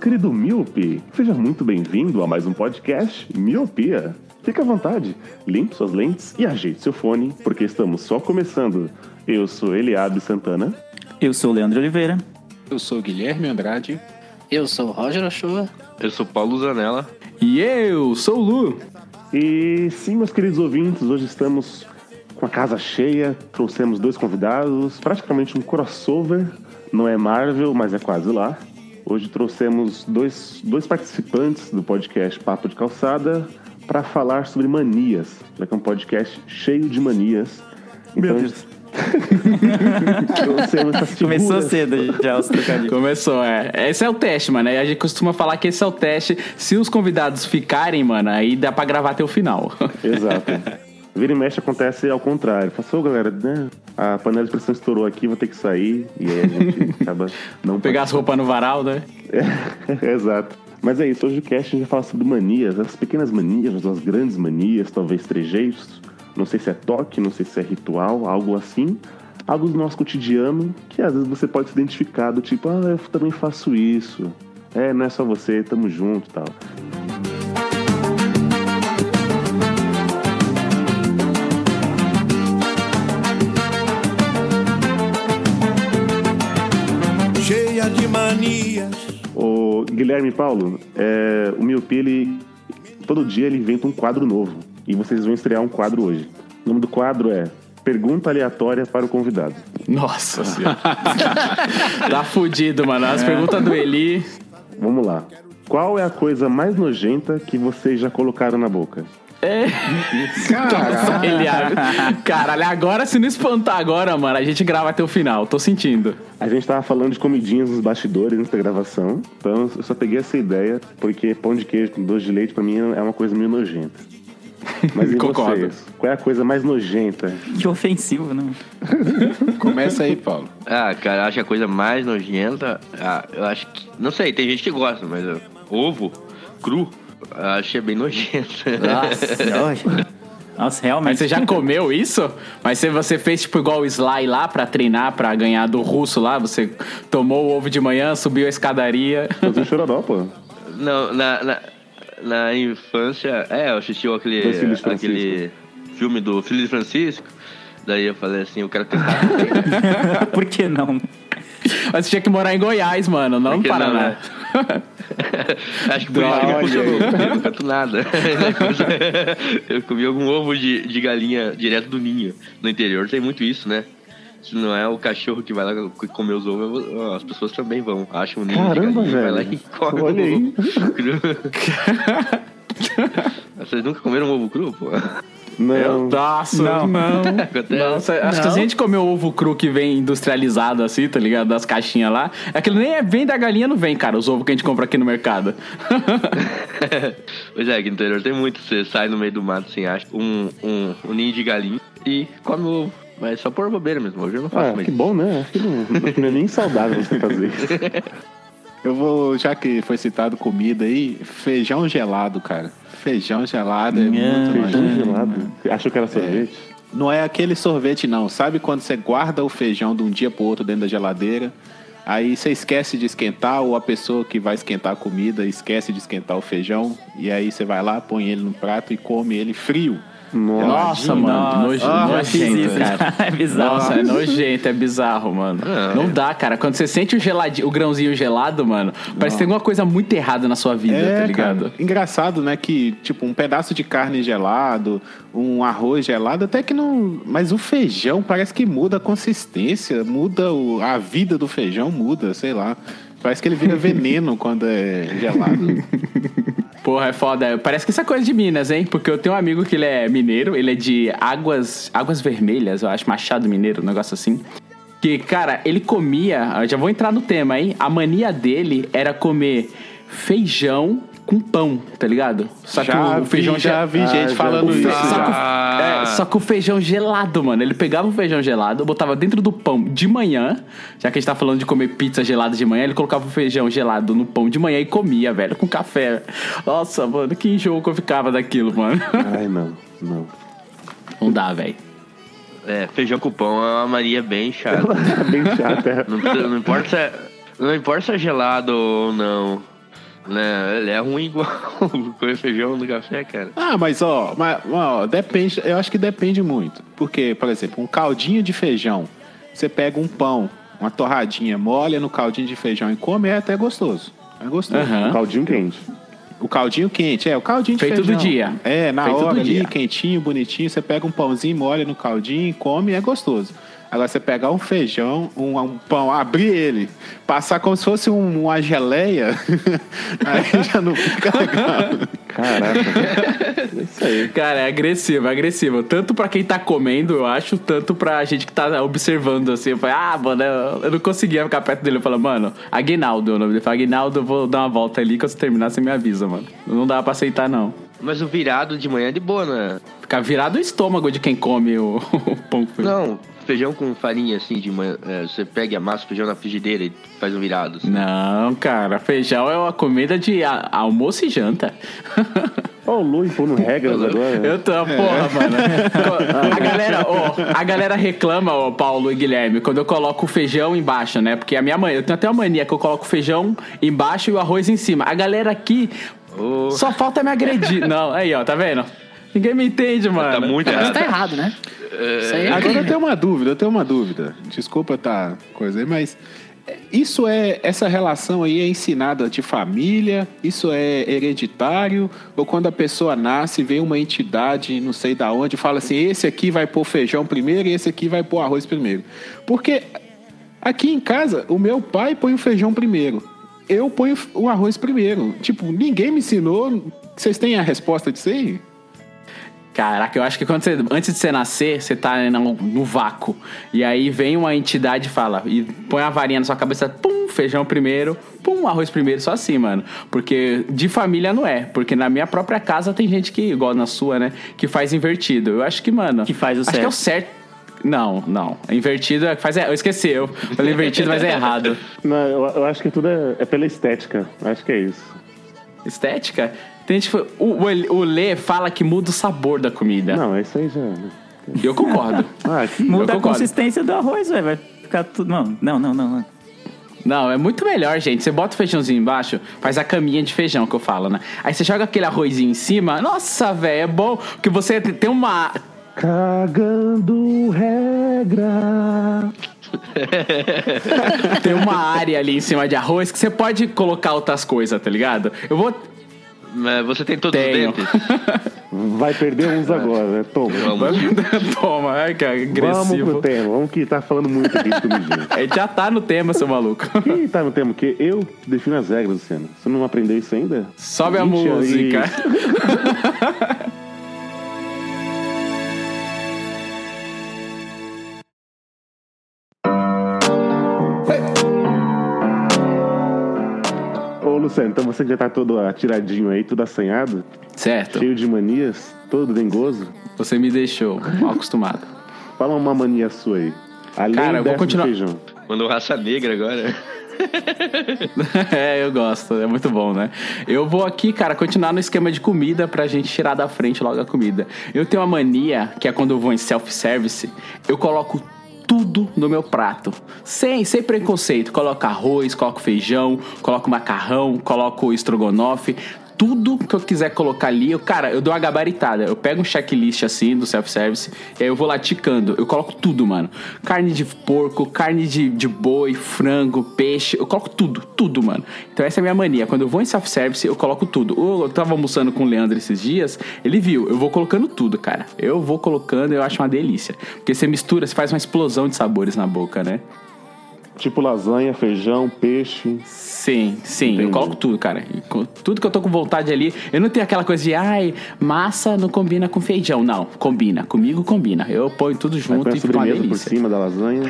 Querido Miope. Seja muito bem-vindo a mais um podcast Miopia. Fique à vontade, limpe suas lentes e ajeite seu fone, porque estamos só começando. Eu sou Eliabe Santana. Eu sou o Leandro Oliveira. Eu sou Guilherme Andrade. Eu sou o Roger Ochoa. Eu sou Paulo Zanella. E eu sou o Lu. E sim, meus queridos ouvintes, hoje estamos com a casa cheia, trouxemos dois convidados, praticamente um crossover, não é Marvel, mas é quase lá. Hoje trouxemos dois, dois participantes do podcast Papo de Calçada para falar sobre manias, já que é um podcast cheio de manias. Meu Então, Deus. trouxemos essas Começou cedo já os trocadilhos. Começou, é. Esse é o teste, mano. A gente costuma falar que esse é o teste. Se os convidados ficarem, mano, aí dá pra gravar até o final. Exato. Vira e mexe acontece ao contrário. Passou, galera, né? A panela de pressão estourou aqui, vou ter que sair. E aí a gente acaba não Pegar as roupas no varal, né? É, Exato. Mas é isso, hoje o cast a gente vai falar sobre manias, as pequenas manias, as grandes manias, talvez trejeitos. Não sei se é toque, não sei se é ritual, algo assim. Algo do nosso cotidiano que às vezes você pode se identificar do tipo, ah, eu também faço isso. É, não é só você, tamo junto e tal. Guilherme Paulo, é, o Miopia, ele todo dia ele inventa um quadro novo. E vocês vão estrear um quadro hoje. O nome do quadro é Pergunta Aleatória para o Convidado. Nossa senhora. tá fudido, mano. As perguntas do Eli. Vamos lá. Qual é a coisa mais nojenta que vocês já colocaram na boca? Nossa, Eli abre. Caralho, agora se não espantar agora, mano, a gente grava até o final. Tô sentindo. A gente tava falando de comidinhas nos bastidores antes da gravação. Então eu só peguei essa ideia porque pão de queijo com doce de leite pra mim é uma coisa meio nojenta. Mas e Concordo. vocês? Qual é a coisa mais nojenta? Que ofensivo, né? Começa aí, Paulo. Ah, cara, eu acho a coisa mais nojenta. Ah, eu acho que. Não sei, tem gente que gosta, mas ó, ovo cru, achei bem nojento. Nossa, Nossa, realmente. Mas você já comeu isso? Mas se você fez tipo igual o Sly lá pra treinar, pra ganhar do russo lá, você tomou o ovo de manhã, subiu a escadaria. Fazer chororó, pô. Não, na, na, na infância. É, eu assisti aquele, aquele filme do Filho de Francisco. Daí eu falei assim, eu quero testar. Por que não? Mas você tinha que morar em Goiás, mano, não no que não, Paraná. né? Acho que por isso que me funcionou, eu não canto nada. eu comi algum ovo de, de galinha direto do ninho. No interior tem muito isso, né? Se não é o cachorro que vai lá comer os ovos, as pessoas também vão. Acham um ninho Caramba, de galinha, vai lá velho. e come Olha o aí. ovo cru. Vocês nunca comeram um ovo cru, pô? Não. Nossa, Não. não. Nossa, acho que se Não. a gente comer o ovo cru que vem industrializado assim, tá ligado? Das caixinhas lá. Aquilo nem é, vem da galinha, não vem, cara, os ovos que a gente compra aqui no mercado. Pois é, aqui no interior tem muito. Você sai no meio do mato, assim, acha um, um, um ninho de galinha e come o ovo. Mas só por bobeira mesmo. Hoje eu não faço Ah, mais. que bom, né? Acho que não, acho que não é nem saudável você fazer isso. Eu vou, já que foi citado comida aí, feijão gelado, cara. Feijão gelado é muito Feijão nojento. gelado. Achou que era sorvete? Não é aquele sorvete, não. Sabe quando você guarda o feijão de um dia pro outro dentro da geladeira? Aí você esquece de esquentar, ou a pessoa que vai esquentar a comida esquece de esquentar o feijão. E aí você vai lá, põe ele no prato e come ele frio. Nossa, mano, nojo, Nossa, fiz nojento, isso, cara. É bizarro. Nossa, é nojento, é bizarro, mano. Não dá, cara. Quando você sente o, geladinho, o grãozinho gelado, mano, parece que tem alguma coisa muito errada na sua vida, É, tá ligado? cara. Engraçado, né? Que, tipo, um pedaço de carne gelado, um arroz gelado, até que não. Mas o feijão parece que muda a consistência, muda o... a vida do feijão, muda, sei lá. Parece que ele vira veneno quando é gelado. Porra, é foda. Parece que isso é coisa de Minas, hein? Porque eu tenho um amigo que ele é mineiro, ele é de Águas, Águas Vermelhas, eu acho, Machado Mineiro, um negócio assim. Que, cara, ele comia, já vou entrar no tema, hein? A mania dele era comer feijão com pão, tá ligado? Só Já que o vi- feijão já vi gente já falando isso. Só que, o- é, só que o feijão gelado, mano. Ele pegava o feijão gelado, botava dentro do pão de manhã. Já que a gente tá falando de comer pizza gelada de manhã, ele colocava o feijão gelado no pão de manhã e comia, velho, com café. Nossa, mano, que enjoo que eu ficava daquilo, mano. Ai, não, não. Não dá, velho. É, feijão com pão é uma Maria bem chata. Bem chata. Não, não importa se é, não importa se é gelado ou não. Né? Ele é ruim igual comer feijão no café, cara. Ah, mas ó, mas, ó, depende, eu acho que depende muito. Porque, por exemplo, um caldinho de feijão, você pega um pão, uma torradinha, molha no caldinho de feijão e come, é até gostoso. É gostoso. Aham. Caldinho quente. O caldinho quente, é, o caldinho de Feito do feijão. dia. É, na Feito do hora ali, dia. quentinho, bonitinho, você pega um pãozinho, molha no caldinho, come, é gostoso. Agora você pegar um feijão, um, um pão, abrir ele, passar como se fosse um- uma geleia, aí já não fica legal. Caraca. é isso aí. Cara, é agressivo, é agressivo. Tanto pra quem tá comendo, eu acho, tanto pra gente que tá observando, assim. Eu falei, ah, mano, eu não conseguia ficar perto dele. Eu falei, mano, Aguinaldo é o nome dele. Aguinaldo, eu vou dar uma volta ali, quando você terminar, você me avisa, mano. Não dá pra aceitar, não. Mas o virado de manhã é de boa, né? Ficar virado o estômago de quem come o, o pão com feijão. Não, feijão com farinha assim de manhã. é, você pega e amassa o feijão na frigideira e faz um virado. assim. Não, cara, feijão é uma comida de a- almoço e janta. Ó, o Lu impondo regras agora. Eu tô, porra, mano. A galera, ó, a galera reclama, ó, Paulo e Guilherme, quando eu coloco o feijão embaixo, né? Porque a minha mãe, eu tenho até uma mania que eu coloco o feijão embaixo e o arroz em cima. A galera aqui Ô, só falta me agredir. Não, aí, ó, tá vendo? Ninguém me entende, mano. tá muito Mas errado. tá errado, né? É Agora eu tenho uma dúvida, eu tenho uma dúvida. Desculpa tá coisa aí, mas isso é essa relação aí é ensinada de família? Isso é hereditário? Ou quando a pessoa nasce, vem uma entidade, não sei da onde, fala assim: esse aqui vai pôr feijão primeiro e esse aqui vai pôr arroz primeiro? Porque aqui em casa, o meu pai põe o feijão primeiro. Eu ponho o arroz primeiro. Tipo, ninguém me ensinou. Vocês têm a resposta disso aí? Caraca, eu acho que quando você, antes de você nascer, você tá no, no vácuo. E aí vem uma entidade e fala, e põe a varinha na sua cabeça, pum, feijão primeiro, pum, arroz primeiro, só assim, mano. Porque de família não é. Porque na minha própria casa tem gente que, igual na sua, né, que faz invertido. Eu acho que, mano. Que faz o acho que é o certo. Não, não. Invertido é que faz. Eu esqueci, eu falei invertido, mas é errado. Não, eu, eu acho que tudo é, é pela estética. Acho que é isso. Estética? Tem gente que. O, o, o Lê fala que muda o sabor da comida. Não, é isso aí já. né? Eu concordo. Ah, aqui. Muda a concordo. consistência do arroz, velho. Vai ficar tudo. Não, não, não, não. não. Não, é muito melhor, gente. Você bota o feijãozinho embaixo, faz a caminha de feijão que eu falo, né? Aí você joga aquele arrozinho em cima. Nossa, velho, é bom. Porque você tem uma. Cagando regra. Tem uma área ali em cima de arroz que você pode colocar outras coisas, tá ligado? Eu vou. Você tem todos Tenho. os dentes? Vai perder uns agora, né? Toma. Vamos. Toma, ai, que Vamos pro agressivo. tema. Vamos que tá falando muito aqui de comidinha. A gente já tá no tema, seu maluco. Quem tá no tema o quê? Eu defino as regras, Luciano. Você não aprendeu isso ainda? Sobe a 20 aí. música. Luciano, então você que já tá todo atiradinho aí, tudo assanhado, Certo. cheio de manias, todo dengoso. Você me deixou mal acostumado. Fala uma mania sua aí. Além Cara, eu vou continuar- feijão. Mandou raça negra agora. é, eu gosto, é muito bom, né? Eu vou aqui, cara, continuar no esquema de comida pra gente tirar da frente logo a comida. Eu tenho uma mania, que é quando eu vou em self-service, eu coloco tudo no meu prato. Sem, sem preconceito. Coloco arroz, coloco feijão, coloco macarrão, coloco estrogonofe. Tudo que eu quiser colocar ali, eu, cara, eu dou uma gabaritada. Eu pego um checklist assim do self-service, e aí eu vou lá ticando. Eu coloco tudo, mano. Carne de porco, carne de, de boi, frango, peixe. Eu coloco tudo, tudo, mano. Então essa é a minha mania. Quando eu vou em self-service, eu coloco tudo. Eu tava almoçando com o Leandro esses dias, ele viu. Eu vou colocando tudo, cara. Eu vou colocando, eu acho uma delícia. Porque você mistura, você faz uma explosão de sabores na boca, né? Tipo lasanha, feijão, peixe. Sim, sim, eu Entendi. coloco tudo, cara. Tudo que eu tô com vontade ali. Eu não tenho aquela coisa de, ai, massa não combina com feijão. Não, combina. Comigo combina. Eu ponho tudo junto e fica uma sobremesa por delícia. cima da lasanha.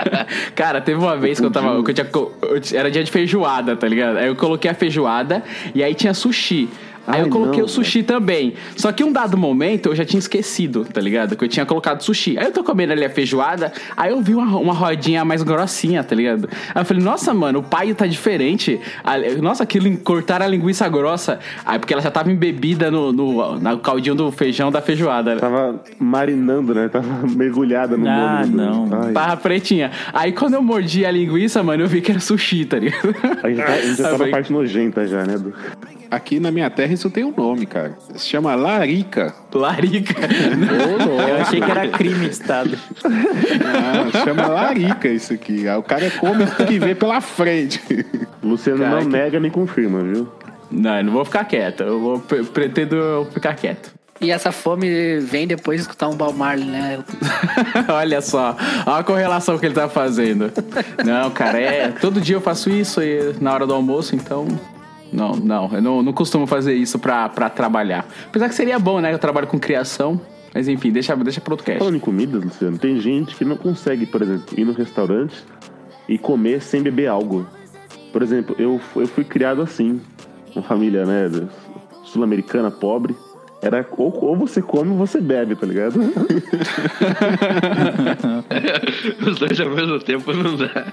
Cara, teve uma vez que eu tava. Que eu tinha, eu era dia de feijoada, tá ligado? Aí eu coloquei a feijoada e aí tinha sushi. Aí Ai, eu coloquei não, o sushi também. Só que um dado momento eu já tinha esquecido, tá ligado? Que eu tinha colocado sushi. Aí eu tô comendo ali a feijoada, aí eu vi uma, uma rodinha mais grossinha, tá ligado? Aí eu falei, nossa, mano, o pai tá diferente. Nossa, aquilo cortaram a linguiça grossa. Aí porque ela já tava embebida no, no, no caldinho do feijão da feijoada. Tava marinando, né? Tava mergulhada no Ah, não. Ai, Barra pretinha. Aí quando eu mordi a linguiça, mano, eu vi que era sushi, tá ligado? a gente, tá, a gente já tá na parte nojenta já, né? Aqui na minha terra isso tem um nome, cara. Se chama larica. Larica. Eu achei que era crime de Estado. Ah, chama larica isso aqui. O cara come o que vê pela frente. Luciano Cara, não que- nega nem confirma, viu? Não, eu não vou ficar quieto. Eu vou, pre- pretendo ficar quieto. E essa fome vem depois de escutar um Marley, né? Olha só, olha a correlação que ele tá fazendo. Não, cara, é. Todo dia eu faço isso e na hora do almoço, então. Não, não, eu não, não costumo fazer isso pra, pra trabalhar. Apesar que seria bom, né? Eu trabalho com criação. Mas enfim, deixa, deixa pro outro cast. Falando em comidas, Luciano, tem gente que não consegue, por exemplo, ir no restaurante e comer sem beber algo. Por exemplo, eu, eu fui criado assim, uma família, né, sul-americana, pobre. Era ou, ou você come ou você bebe, tá ligado? Os dois ao mesmo tempo não dá.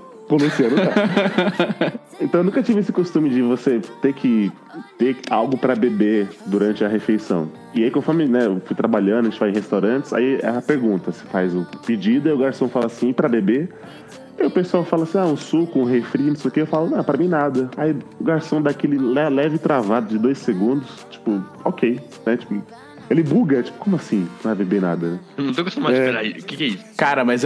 Pô, Luciano, tá. Então eu nunca tive esse costume de você ter que ter algo pra beber durante a refeição. E aí, conforme né, eu fui trabalhando, a gente vai em restaurantes, aí é a pergunta: você faz o pedido, e o garçom fala assim, pra beber. Aí o pessoal fala assim, ah, um suco, um refri, não sei o que. Eu falo, não, pra mim nada. Aí o garçom dá aquele le- leve travado de dois segundos, tipo, ok, né? Tipo, ele buga, tipo, como assim? Não vai beber nada, né? Não tô acostumado a É. esperar isso. O que, que é isso? Cara, mas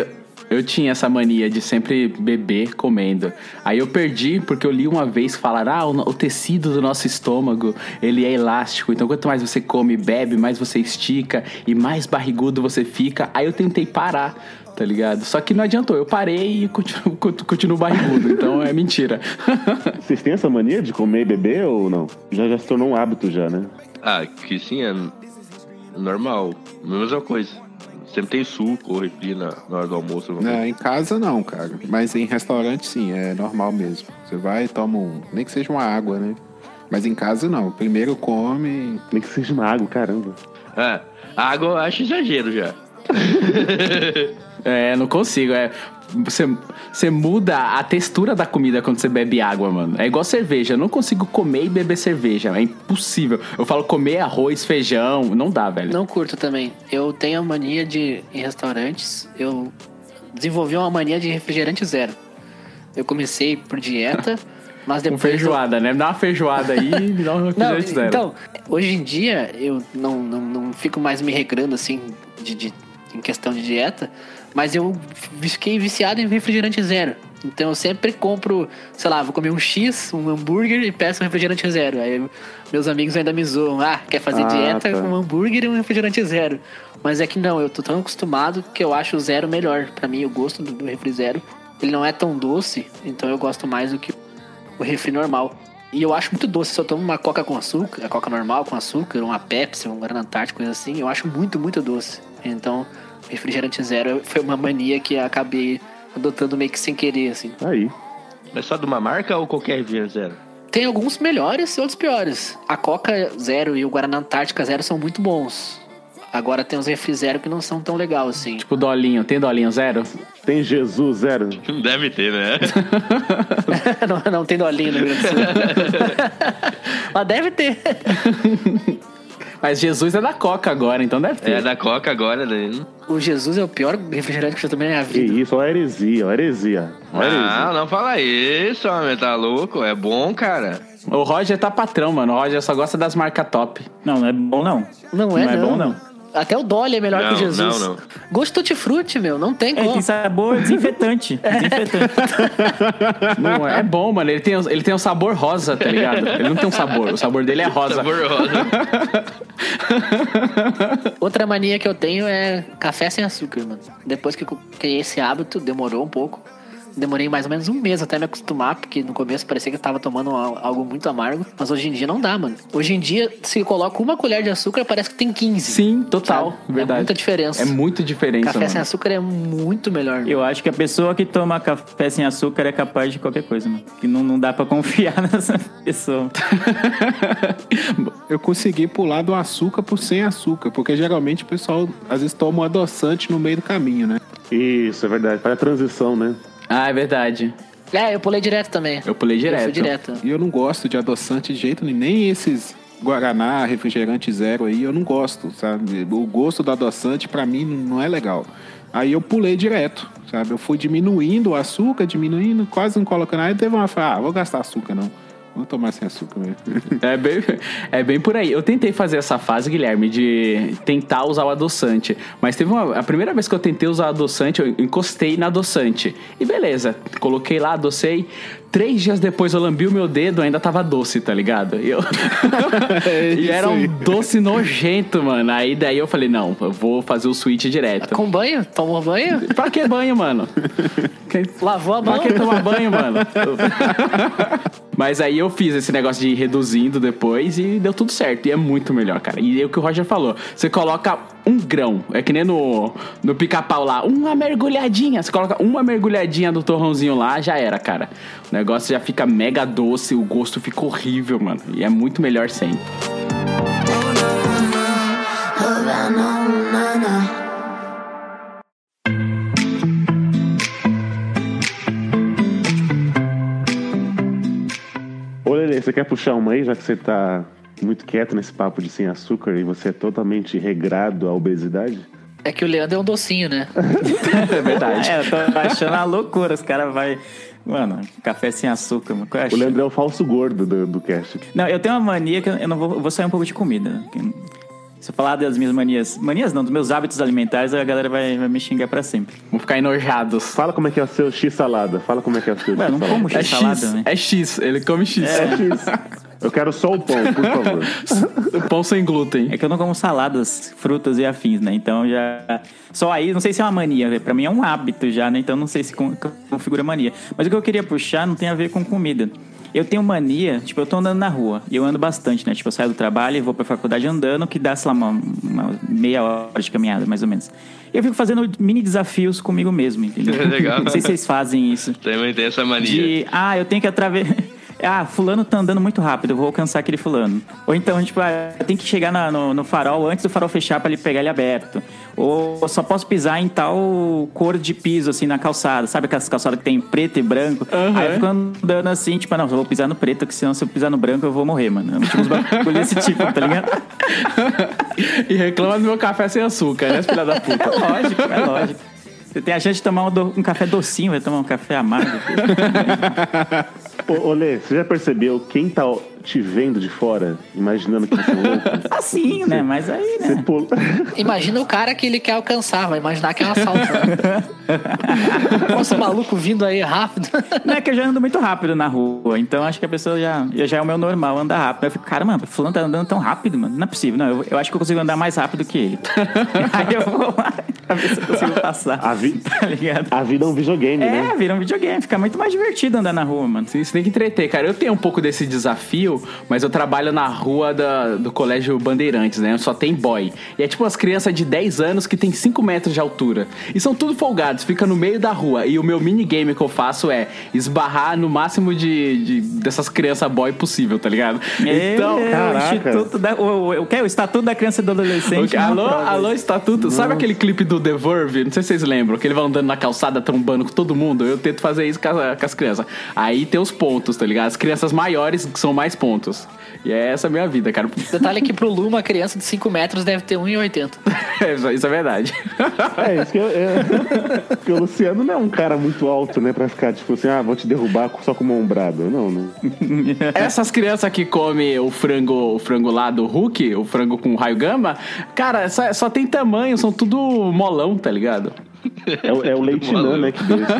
eu, tinha essa mania de sempre beber comendo. Aí eu perdi porque eu li uma vez falar: ah, o, tecido do nosso estômago ele é elástico. Então quanto mais você come e bebe, mais você estica e mais barrigudo você fica. Aí eu tentei parar. Tá ligado? Só que não adiantou, eu parei e continuo, continuo barrigudo, então é mentira. Vocês têm essa mania de comer e beber ou não? Já, já se tornou um hábito já, né? Ah, que sim, é normal. Mesma coisa. Sempre tem suco ou refri na, na hora do almoço. Não, em casa não, cara. Mas em restaurante sim, é normal mesmo. Você vai e toma um. Nem que seja uma água, né? Mas em casa não. Primeiro come. Nem que seja uma água, caramba. Ah, água eu acho exagero já. É, não consigo. É, você, você muda a textura da comida quando você bebe água, mano. É igual cerveja. Eu não consigo comer e beber cerveja. É impossível. Eu falo comer arroz, feijão. Não dá, velho. Não curto também. Eu tenho a mania de, em restaurantes, eu desenvolvi uma mania de refrigerante zero. Eu comecei por dieta, mas Com depois. eu- feijoada, né? Me dá uma feijoada aí e me dá um Não, refrigerante zero. então, hoje em dia eu não, não, não fico mais me regrando assim de, de- em questão de dieta, mas eu fiquei viciado em refrigerante zero. Então eu sempre compro, sei lá, vou comer um X, um hambúrguer e peço um refrigerante zero. Aí meus amigos ainda me zoam, ah, quer fazer Ah, dieta tá. com um hambúrguer e um refrigerante zero. Mas é que não, eu tô tão acostumado que eu acho o zero melhor. Pra mim, eu gosto do, do refri zero. Ele não é tão doce, então eu gosto mais do que o refri normal. E eu acho muito doce. Se eu tomo uma coca com açúcar, a coca normal com açúcar, uma Pepsi, um Guaraná Antártico, coisa assim, eu acho muito, muito doce. Então, refrigerante zero foi uma mania que eu acabei adotando meio que sem querer, assim. Aí. Mas só de uma marca ou qualquer refrigerante zero? Tem alguns melhores e outros piores. A Coca Zero e o Guaraná Antártica Zero são muito bons. Agora tem os refri zero que não são tão legais assim. Tipo Dolinho. Tem Dolinho zero? Tem Jesus zero. Não deve ter, né? não, não tem dolinho no Rio Grande do Sul. Mas deve ter. Mas Jesus é da Coca agora, então deve ter. É da Coca agora, né? O Jesus é o pior refrigerante que eu já tomei na minha Que vida. isso, ó, heresia, ó, heresia. Ó, heresia. Não, não fala isso, homem, tá louco? É bom, cara. O Roger tá patrão, mano. O Roger só gosta das marcas top. Não, não é bom não. Não é, não é não. bom não. Até o Dolly é melhor Não, que o Jesus. não, não. Gosto de tutti-frutti, meu. Não tem É, como. tem sabor desinfetante. desinfetante. Não, é bom, mano. Ele tem, ele tem um sabor rosa, tá ligado? Ele não tem um sabor. O sabor dele é rosa. Sabor rosa. Outra mania que eu tenho é café sem açúcar, mano. Depois que eu criei esse hábito, demorou um pouco. Demorei mais ou menos um mês até me acostumar, porque no começo parecia que eu tava tomando al- algo muito amargo. Mas hoje em dia não dá, mano. Hoje em dia, se eu coloco uma colher de açúcar, parece que tem 15. Sim, total. Sabe? Verdade. É muita diferença. É muita diferença, Café mano. sem açúcar é muito melhor. Eu acho que a pessoa que toma café sem açúcar é capaz de qualquer coisa, mano. Que não, não dá pra confiar nessa pessoa. Eu consegui pular do açúcar pro sem açúcar, porque geralmente o pessoal às vezes toma um adoçante no meio do caminho, né? Isso, é verdade. Faz a transição, né? Ah, é verdade. É, eu pulei direto também. Eu pulei Eu direto. fui direto. E eu não gosto de adoçante de jeito nenhum. Nem esses Guaraná, refrigerante zero aí, eu não gosto, sabe? O gosto do adoçante pra mim não é legal. Aí eu pulei direto, sabe? Eu fui diminuindo o açúcar, diminuindo, quase não colocando. Aí teve uma fala, ah, vou gastar açúcar não. Vou tomar sem açúcar mesmo. É bem, é bem por aí. Eu tentei fazer essa fase, Guilherme, de tentar usar o adoçante. Mas teve uma. A primeira vez que eu tentei usar adoçante, eu encostei na adoçante. E beleza, coloquei lá, adocei. Três dias depois eu lambi o meu dedo, ainda tava doce, tá ligado? E, eu... É e era um doce nojento, mano. Aí daí eu falei, não, eu vou fazer o switch direto. Com banho? Tomou banho? Pra que banho, mano? Lavou a Pra mão? que tomar banho, mano? Mas aí eu fiz esse negócio de ir reduzindo depois e deu tudo certo. E é muito melhor, cara. E é o que o Roger falou. Você coloca um grão. É que nem no, no pica-pau lá. Uma mergulhadinha. Você coloca uma mergulhadinha do torrãozinho lá, já era, cara. O negócio já fica mega doce, o gosto fica horrível, mano. E é muito melhor sem. Ô, Lelê, você quer puxar uma aí, já que você tá muito quieto nesse papo de sem açúcar e você é totalmente regrado à obesidade? É que o Leandro é um docinho, né? É verdade. É, eu tô achando uma loucura. Os caras vai. Mano, café sem açúcar, mano. Qual é a O Leandro é o falso gordo do, do cast. Não, eu tenho uma mania que eu não vou, eu vou sair um pouco de comida. né? Se eu falar das minhas manias, manias não, dos meus hábitos alimentares, a galera vai, vai me xingar pra sempre. Vamos ficar enojados. Fala como é que é o seu X-salada. Fala como é que é o seu Ué, eu não X-salada. como É x-salada, X, né? é X, ele come X. É X. Eu quero só o pão, por favor. Pão sem glúten. É que eu não como saladas, frutas e afins, né? Então já. Só aí, não sei se é uma mania, pra mim é um hábito já, né? Então não sei se con- configura mania. Mas o que eu queria puxar não tem a ver com comida. Eu tenho mania, tipo, eu tô andando na rua e eu ando bastante, né? Tipo, eu saio do trabalho e vou pra faculdade andando, que dá, sei lá, uma, uma meia hora de caminhada, mais ou menos. E eu fico fazendo mini desafios comigo mesmo, entendeu? Legal. Não sei se vocês fazem isso. Também tem essa mania. De, ah, eu tenho que atravessar. Ah, fulano tá andando muito rápido, eu vou alcançar aquele fulano. Ou então, tipo, ah, tenho que chegar na- no, no farol antes do farol fechar pra ele pegar ele aberto. Ou só posso pisar em tal cor de piso, assim, na calçada. Sabe aquelas calçadas que tem preto e branco? Aí eu fico andando assim, tipo, não, eu vou pisar no preto, que senão se eu pisar no branco eu vou morrer, mano. Tipo, uns bagulho desse tipo, tá ligado? e reclama do meu café sem açúcar, né, filha da puta? É lógico, é lógico. Você tem a chance de tomar um, do- um café docinho, vai tomar um café amargo. Ô, ô Lê, você já percebeu quem tá te vendo de fora, imaginando que você é louco? Assim, né? Mas aí, Você né? pula... Imagina o cara que ele quer alcançar, vai imaginar que é um assalto. Né? Nossa, o maluco vindo aí rápido. Não é que eu já ando muito rápido na rua, então acho que a pessoa já, já é o meu normal, andar rápido. Eu fico, cara, mano, fulano tá andando tão rápido, mano. Não é possível, não. Eu, eu acho que eu consigo andar mais rápido que ele. Aí eu vou lá pra ver se eu consigo passar. A, vi... Tá ligado? a vida é um videogame, É, né? vira um videogame. Fica muito mais divertido andar na rua, mano. Sim, você tem que entreter, cara. Eu tenho um pouco desse desafio, mas eu trabalho na rua da- do Colégio Bandeirantes, né? Só tem boy. E é tipo umas crianças de 10 anos que tem 5 metros de altura. E são tudo folgados, fica no meio da rua. E o meu minigame que eu faço é esbarrar no máximo de, de- dessas crianças boy possível, tá ligado? Então. É, caraca. O, Instituto da, o, o, o, que é? o Estatuto da Criança e do Adolescente. Ok, não Alô, alô. Estatuto. Sabe aquele clipe do do The Verve, não sei se vocês lembram, que ele vai andando na calçada trombando com todo mundo. Eu tento fazer isso com as, com as crianças. Aí tem os pontos, tá ligado? As crianças maiores são mais pontos. E é essa a minha vida, cara. Detalhe que pro Lu, uma criança de 5 metros deve ter 1,80. É, isso isso é verdade. É, isso que eu, é, porque o Luciano não é um cara muito alto, né? Pra ficar, tipo assim, ah, vou te derrubar só com uma ombrada. Não, não. Essas crianças que comem o frango, o frango lá do Hulk, o frango com raio gama, cara, só, só tem tamanho, são tudo molão, tá ligado? É, o- é o leitinã, né? Que deu esse.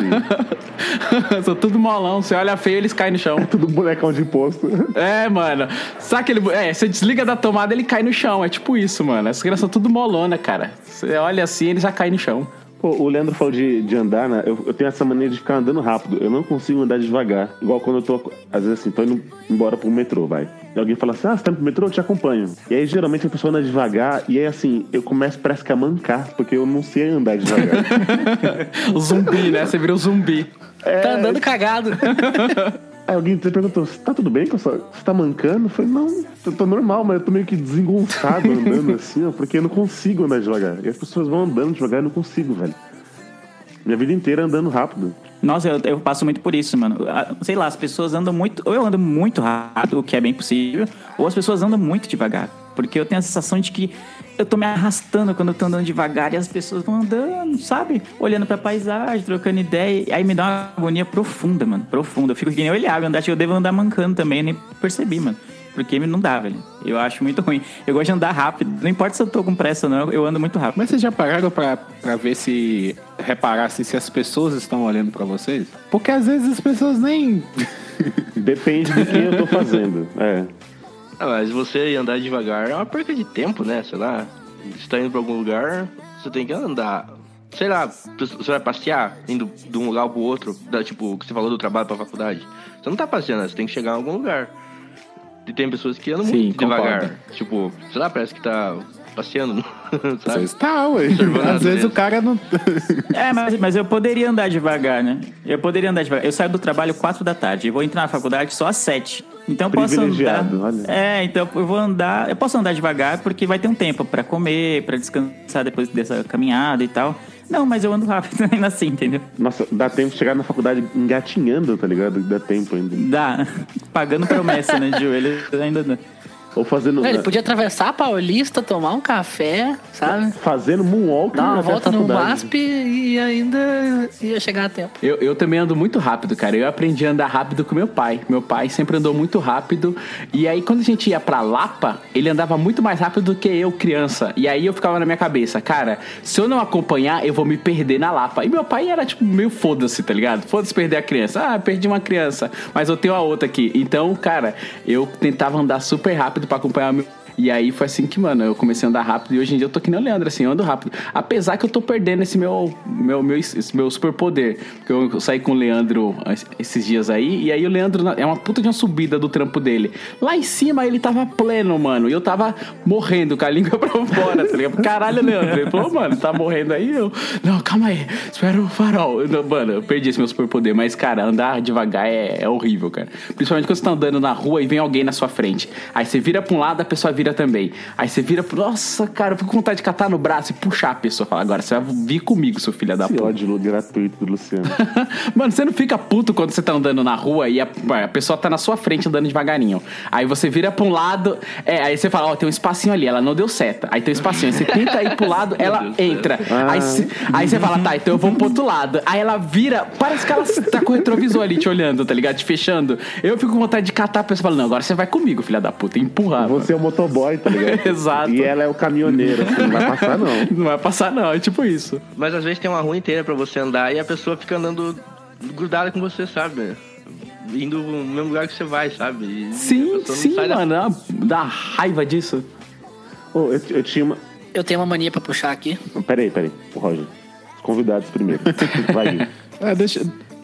são tudo molão. Você olha feio, eles caem no chão. Tudo bonecão de posto. É, mano. Sabe aquele. É, você desliga da tomada, ele cai no chão. É tipo isso, mano. Essas crianças são tudo molona, cara. Você olha assim, ele já cai no chão. Pô, o Leandro falou de, de andar, né? Eu, eu tenho essa mania de ficar andando rápido. Eu não consigo andar devagar. Igual quando eu tô, às vezes assim, tô indo embora pro metrô, vai. E alguém fala assim, ah, você tá pro metrô? Eu te acompanho. E aí, geralmente, a pessoa anda devagar. E aí, assim, eu começo, parece que a mancar. Porque eu não sei andar devagar. Zumbi, né? Você vira o zumbi. Tá andando cagado. aí alguém te perguntou, tá tudo bem? com a sua- Você tá mancando? Eu falei, não, eu tô normal, mas eu tô meio que desengonçado andando assim, ó. Porque eu não consigo andar devagar. E as pessoas vão andando devagar e eu não consigo, velho. Minha vida inteira andando rápido. Nossa, eu, eu passo muito por isso, mano. Sei lá, as pessoas andam muito. Ou eu ando muito rápido, o que é bem possível, ou as pessoas andam muito devagar. Porque eu tenho a sensação de que eu tô me arrastando quando eu tô andando devagar e as pessoas vão andando, sabe? Olhando pra paisagem, trocando ideia. E aí me dá uma agonia profunda, mano. Profunda. Eu fico que nem o Eliago, andar, eu devo andar mancando também, eu nem percebi, mano. Porque não dá, velho. Eu acho muito ruim. Eu gosto de andar rápido. Não importa se eu tô com pressa ou não, eu ando muito rápido. Mas vocês já pararam pra, pra ver se. reparar assim, se as pessoas estão olhando pra vocês? Porque às vezes as pessoas nem. Depende do que eu tô fazendo. É. Ah, mas você andar devagar é uma perca de tempo, né? Sei lá. Você tá indo pra algum lugar, você tem que andar. Sei lá, você vai passear, indo de um lugar pro outro, da, tipo, que você falou do trabalho pra faculdade. Você não tá passeando, você tem que chegar em algum lugar. E tem pessoas que andam Sim, muito devagar. concordo. Tipo, sei lá, parece que tá passeando, sabe? Vocês tá, ué. Às vezes o cara não. É, mas, mas eu poderia andar devagar, né? Eu poderia andar devagar. Eu saio do trabalho 4 da tarde e vou entrar na faculdade só às 7. Então eu posso andar. Olha. É, então eu vou andar. Eu posso andar devagar porque vai ter um tempo pra comer, pra descansar depois dessa caminhada e tal. Não, mas eu ando rápido ainda assim, entendeu? Nossa, dá tempo de chegar na faculdade engatinhando, tá ligado? Dá tempo ainda. Dá. Pagando promessa, né, de joelho ainda dá. Ou fazendo. Ele podia atravessar a Paulista, tomar um café, sabe? Fazendo moonwalk. Dar uma volta no. MASP e ainda ia chegar a tempo. Eu, eu também ando muito rápido, cara. Eu aprendi a andar rápido com meu pai. Meu pai sempre andou muito rápido. E aí, quando a gente ia pra Lapa, ele andava muito mais rápido do que eu, criança. E aí eu ficava na minha cabeça, cara, se eu não acompanhar, eu vou me perder na Lapa. E meu pai era, tipo, meio foda-se, tá ligado? Foda-se perder a criança. Ah, perdi uma criança, mas eu tenho a outra aqui. Então, cara, eu tentava andar super rápido pra acompanhar o meu. E aí foi assim que, mano, eu comecei a andar rápido e hoje em dia eu tô que nem o Leandro, assim, eu ando rápido. Apesar que eu tô perdendo esse meu, meu, meu, esse meu superpoder. Porque eu saí com o Leandro esses dias aí, e aí o Leandro é uma puta de uma subida do trampo dele. Lá em cima ele tava pleno, mano, e eu tava morrendo com a língua pra fora, tá ligado? Caralho, Leandro. Ele falou, mano, tá morrendo aí? Eu, não, calma aí, espera o farol. Eu, mano, eu perdi esse meu superpoder, mas, cara, andar devagar é, é horrível, cara. Principalmente quando você tá andando na rua e vem alguém na sua frente. Aí você vira pra um lado, a pessoa vira também. Aí você vira pro. Nossa, cara, eu fico com vontade de catar no braço e puxar a pessoa. Falar, agora você vai vir comigo, seu filho da Esse puta. ódio gratuito do Luciano. Mano, você não fica puto quando você tá andando na rua e a, a pessoa tá na sua frente andando devagarinho. Aí você vira pra um lado, é, aí você fala, ó, tem um espacinho ali, ela não deu seta. Aí tem um espacinho, aí você tenta ir pro lado, ela entra. Ah. Aí, você- aí você fala, tá, então eu vou pro outro lado. Aí ela vira, parece que ela tá com o retrovisor ali te olhando, tá ligado? Te fechando. Eu fico com vontade de catar a pessoa e falo, não, agora você vai comigo, filha da puta, empurrar. mano. Você é o motoboy, tá ligado? Exato. E ela é o caminhoneiro, assim, não vai passar não. Não vai passar, não, é tipo isso. Mas às vezes tem uma rua inteira pra você andar e a pessoa fica andando grudada com você, sabe? Indo no mesmo lugar que você vai, sabe? E Sim, sim, sai da- mano. Dá, dá raiva disso. Ô, eu, eu tinha uma. Eu tenho uma mania pra puxar aqui. Peraí, peraí. O Roger. Os convidados primeiro. Vai, Gui. Ah, deixa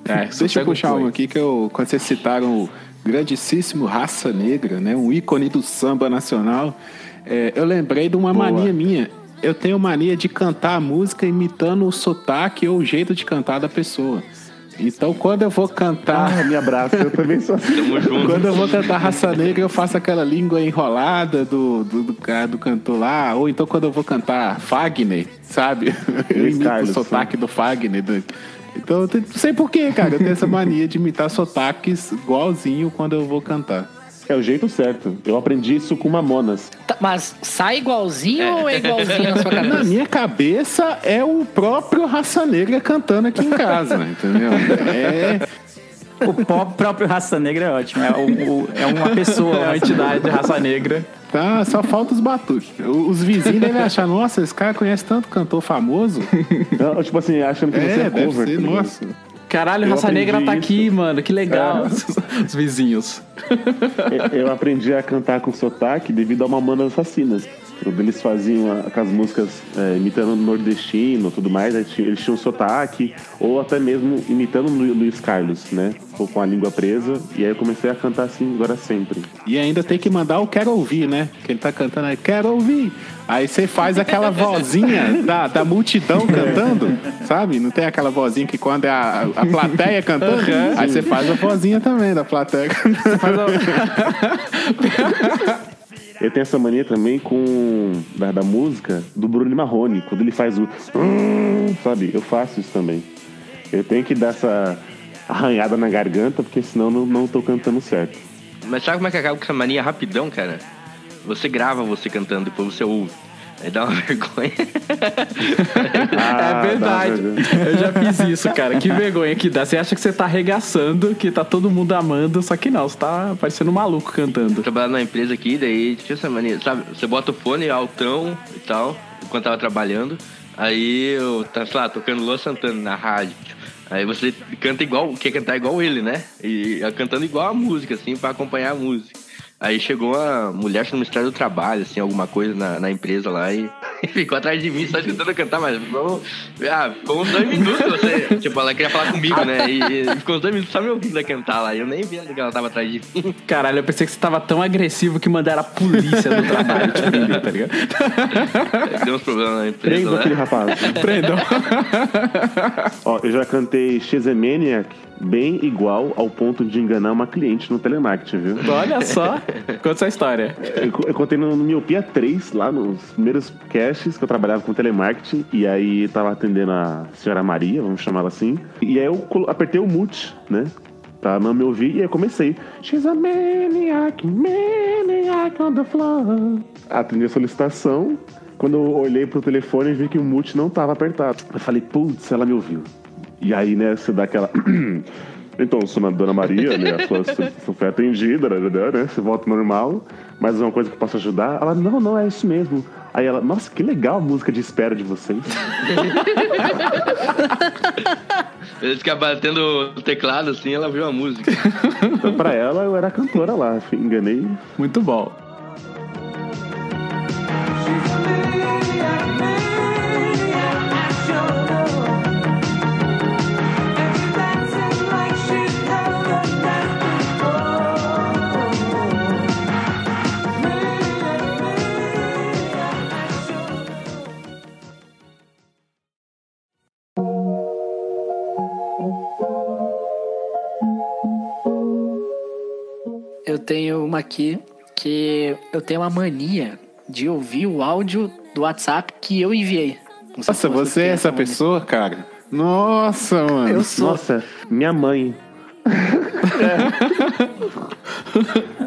É, deixa eu puxar uma aqui que eu, quando vocês citaram o grandíssimo Raça Negra, né? Um ícone do samba nacional. é, eu lembrei de uma Boa. mania minha. Eu tenho mania de cantar a música imitando o sotaque ou o jeito de cantar da pessoa. Então quando eu vou cantar. Ah, me abraça, eu também sou assim. Tamo junto. Quando eu vou cantar Raça Negra, eu faço aquela língua enrolada do, do, do, cara- do cantor lá. Ou então quando eu vou cantar Fagner, sabe? Eu imito Carlos, o sotaque do Fagner. do- Então eu não sei porquê, cara. Eu tenho essa mania de imitar sotaques igualzinho quando eu vou cantar. É o jeito certo. Eu aprendi isso com Mamonas. Tá, mas sai igualzinho ou é igualzinho na sua Na cabeça? minha cabeça é o próprio Raça Negra cantando aqui em casa, entendeu? É, O pop próprio Raça Negra é ótimo. É, o- o- é uma pessoa, É uma entidade de raça negra. Tá, só falta os batuques. Os vizinhos devem achar, nossa, esse cara conhece tanto cantor famoso. Não, tipo assim, achando que você É, é deve cover. ser, tá nossa. Caralho, Eu raça negra tá isso. aqui, mano. Que legal. Os vizinhos. Eu aprendi a cantar com sotaque devido a Mamonas Assassinas. Quando eles faziam aquelas músicas é, imitando o nordestino e tudo mais, eles tinham sotaque, ou até mesmo imitando o Lu- Luiz Carlos, né? Ou com a língua presa. E aí eu comecei a cantar assim agora sempre. E ainda tem que mandar o quero ouvir, né? Que ele tá cantando aí, quero ouvir. Aí você faz aquela vozinha da, da multidão cantando, sabe? Não tem aquela vozinha que quando é a, a plateia cantando, aí você faz a vozinha também da plateia cantando. Eu tenho essa mania também com da, da música do Bruno Marrone, quando ele faz o "hum", sabe? Eu faço isso também. Eu tenho que dar essa arranhada na garganta, porque senão não, não tô cantando certo. Mas sabe como é que acaba com essa mania rapidão, cara? Você grava você cantando, depois você ouve. Aí dá uma vergonha. Ah, é verdade. vergonha. Eu já fiz isso, cara. Que vergonha que dá. Você acha que você tá arregaçando, que tá todo mundo amando, só que não, você tá parecendo um maluco cantando. trabalhando numa empresa aqui, daí tinha essa mania, sabe? Você bota o fone altão e tal, enquanto tava trabalhando. Aí eu tá, sei lá, tocando Lua Santana na rádio. Aí você canta igual, quer cantar igual ele, né? E cantando igual a música, assim, pra acompanhar a música. Aí chegou uma mulher no Ministério do Trabalho, assim, alguma coisa na, na empresa lá e ficou atrás de mim, só tentando cantar, mas ficou, ah, ficou uns dois minutos, você, tipo, ela queria falar comigo, né? E, e ficou uns dois minutos só me ouvindo cantar lá. E eu nem vi que ela tava atrás de mim. Caralho, eu pensei que você tava tão agressivo que mandaram a polícia do trabalho te prender, tá ligado? Deu uns problemas na empresa, Prenda né? aquele rapaz. Prendam. Ó, eu já cantei Shazamaniac bem igual ao ponto de enganar uma cliente no telemarketing, viu? Olha só. Conta essa história. Eu, eu contei no, no Miopia 3, lá nos primeiros casts que eu trabalhava com telemarketing, e aí tava atendendo a senhora Maria, vamos chamar ela assim, e aí eu apertei o mute, né? Pra não me ouvir, e aí comecei. She's a maniac, maniac on the floor. Atendi a solicitação. Quando eu olhei pro telefone, vi que o mute não tava apertado. Eu falei, putz, ela me ouviu. E aí, né, você dá aquela. Então, sou a Dona Maria, né? A sua, sua, foi atendida, né, né? Você volta normal. Mas é uma coisa que eu posso ajudar? Ela, não, não, é isso mesmo. Aí ela, nossa, que legal a música de espera de vocês. Eles ficam batendo o teclado assim, ela viu a música. Então, pra ela, eu era cantora lá. Enganei. Muito bom. Eu aqui que eu tenho uma mania de ouvir o áudio do WhatsApp que eu enviei. Não Nossa, você é essa mania. pessoa, cara? Nossa, mano. Eu sou. Nossa, minha mãe.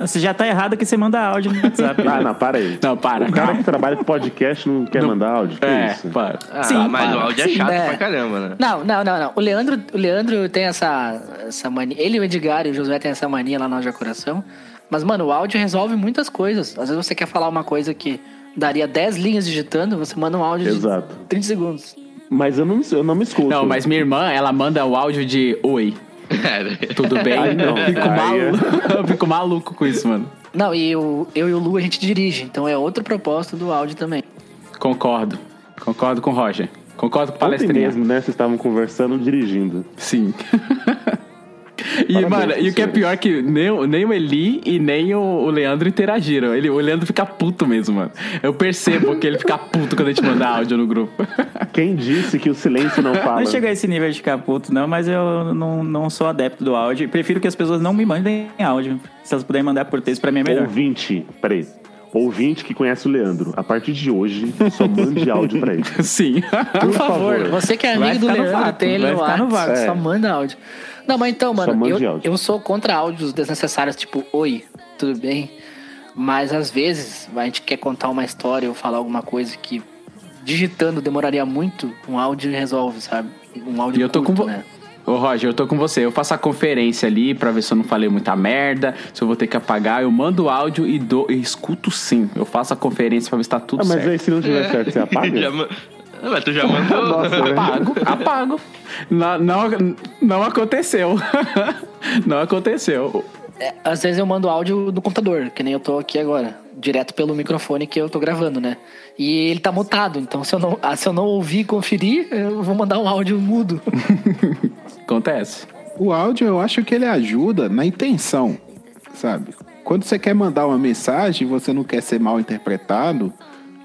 Você já tá errado que você manda áudio no WhatsApp. Ah, não, para aí. Não, para. O cara que trabalha com podcast não quer mandar áudio? Que É, isso? para. Ah, Sim, mas para. o áudio é Sim, chato é. pra caramba, né? Não, não, não, não. O Leandro, o Leandro tem essa, essa mania. Ele, o Edgar e o Josué tem essa mania lá no Haja Coração. Mas, mano, o áudio resolve muitas coisas. Às vezes você quer falar uma coisa que daria 10 linhas digitando, você manda um áudio Exato. de 30 segundos. Mas eu não, eu não me escuto. Não, mas minha irmã, ela manda o áudio de Oi, tudo bem? Aí não. Eu fico, Aí maluco, eu fico maluco com isso, mano. Não, e eu, eu e o Lu a gente dirige, então é outro propósito do áudio também. Concordo. Concordo com o Roger. Concordo com o palestrinha. mesmo, né? Vocês estavam conversando, dirigindo. Sim. E, Parabéns mano, e o que é pior que nem, o- nem o Eli e nem o, o Leandro interagiram. Ele, o Leandro fica puto mesmo, mano. Eu percebo que ele fica puto quando a gente manda áudio no grupo. Quem disse que o silêncio não fala? Não chega a esse nível de ficar puto, não, mas eu não, não sou adepto do áudio. Prefiro que as pessoas não me mandem áudio. Se elas puderem mandar por texto, pra mim é melhor. Ouvinte, peraí. Ouvinte que conhece o Leandro, a partir de hoje, só mande áudio pra ele. Sim. Por favor, você que é amigo do Leandro, tem ele vai no WhatsApp, vácuo. só É. manda áudio. Não, mas então, mano, eu, eu sou contra áudios desnecessários, tipo, oi, tudo bem? Mas às vezes a gente quer contar uma história ou falar alguma coisa que digitando demoraria muito, um áudio resolve, sabe? Um áudio E eu tô curto, com né? Ô, Roger, eu tô com você. Eu faço a conferência ali pra ver se eu não falei muita merda, se eu vou ter que apagar. Eu mando o áudio e, dou, e escuto sim. Eu faço a conferência pra ver se tá tudo Ah, mas certo. aí se não tiver certo, você apaga? Já Ah, mas tu já mandou. Nossa, né? Apago, apago. Não, não, não aconteceu. não aconteceu. É, às vezes eu mando áudio do computador, que nem eu tô aqui agora, direto pelo microfone que eu tô gravando, né? E ele tá mutado, então se eu não, ah, se eu não ouvir e conferir, eu vou mandar um áudio mudo. Acontece. O áudio, eu acho que ele ajuda na intenção, sabe? Quando você quer mandar uma mensagem e você não quer ser mal interpretado,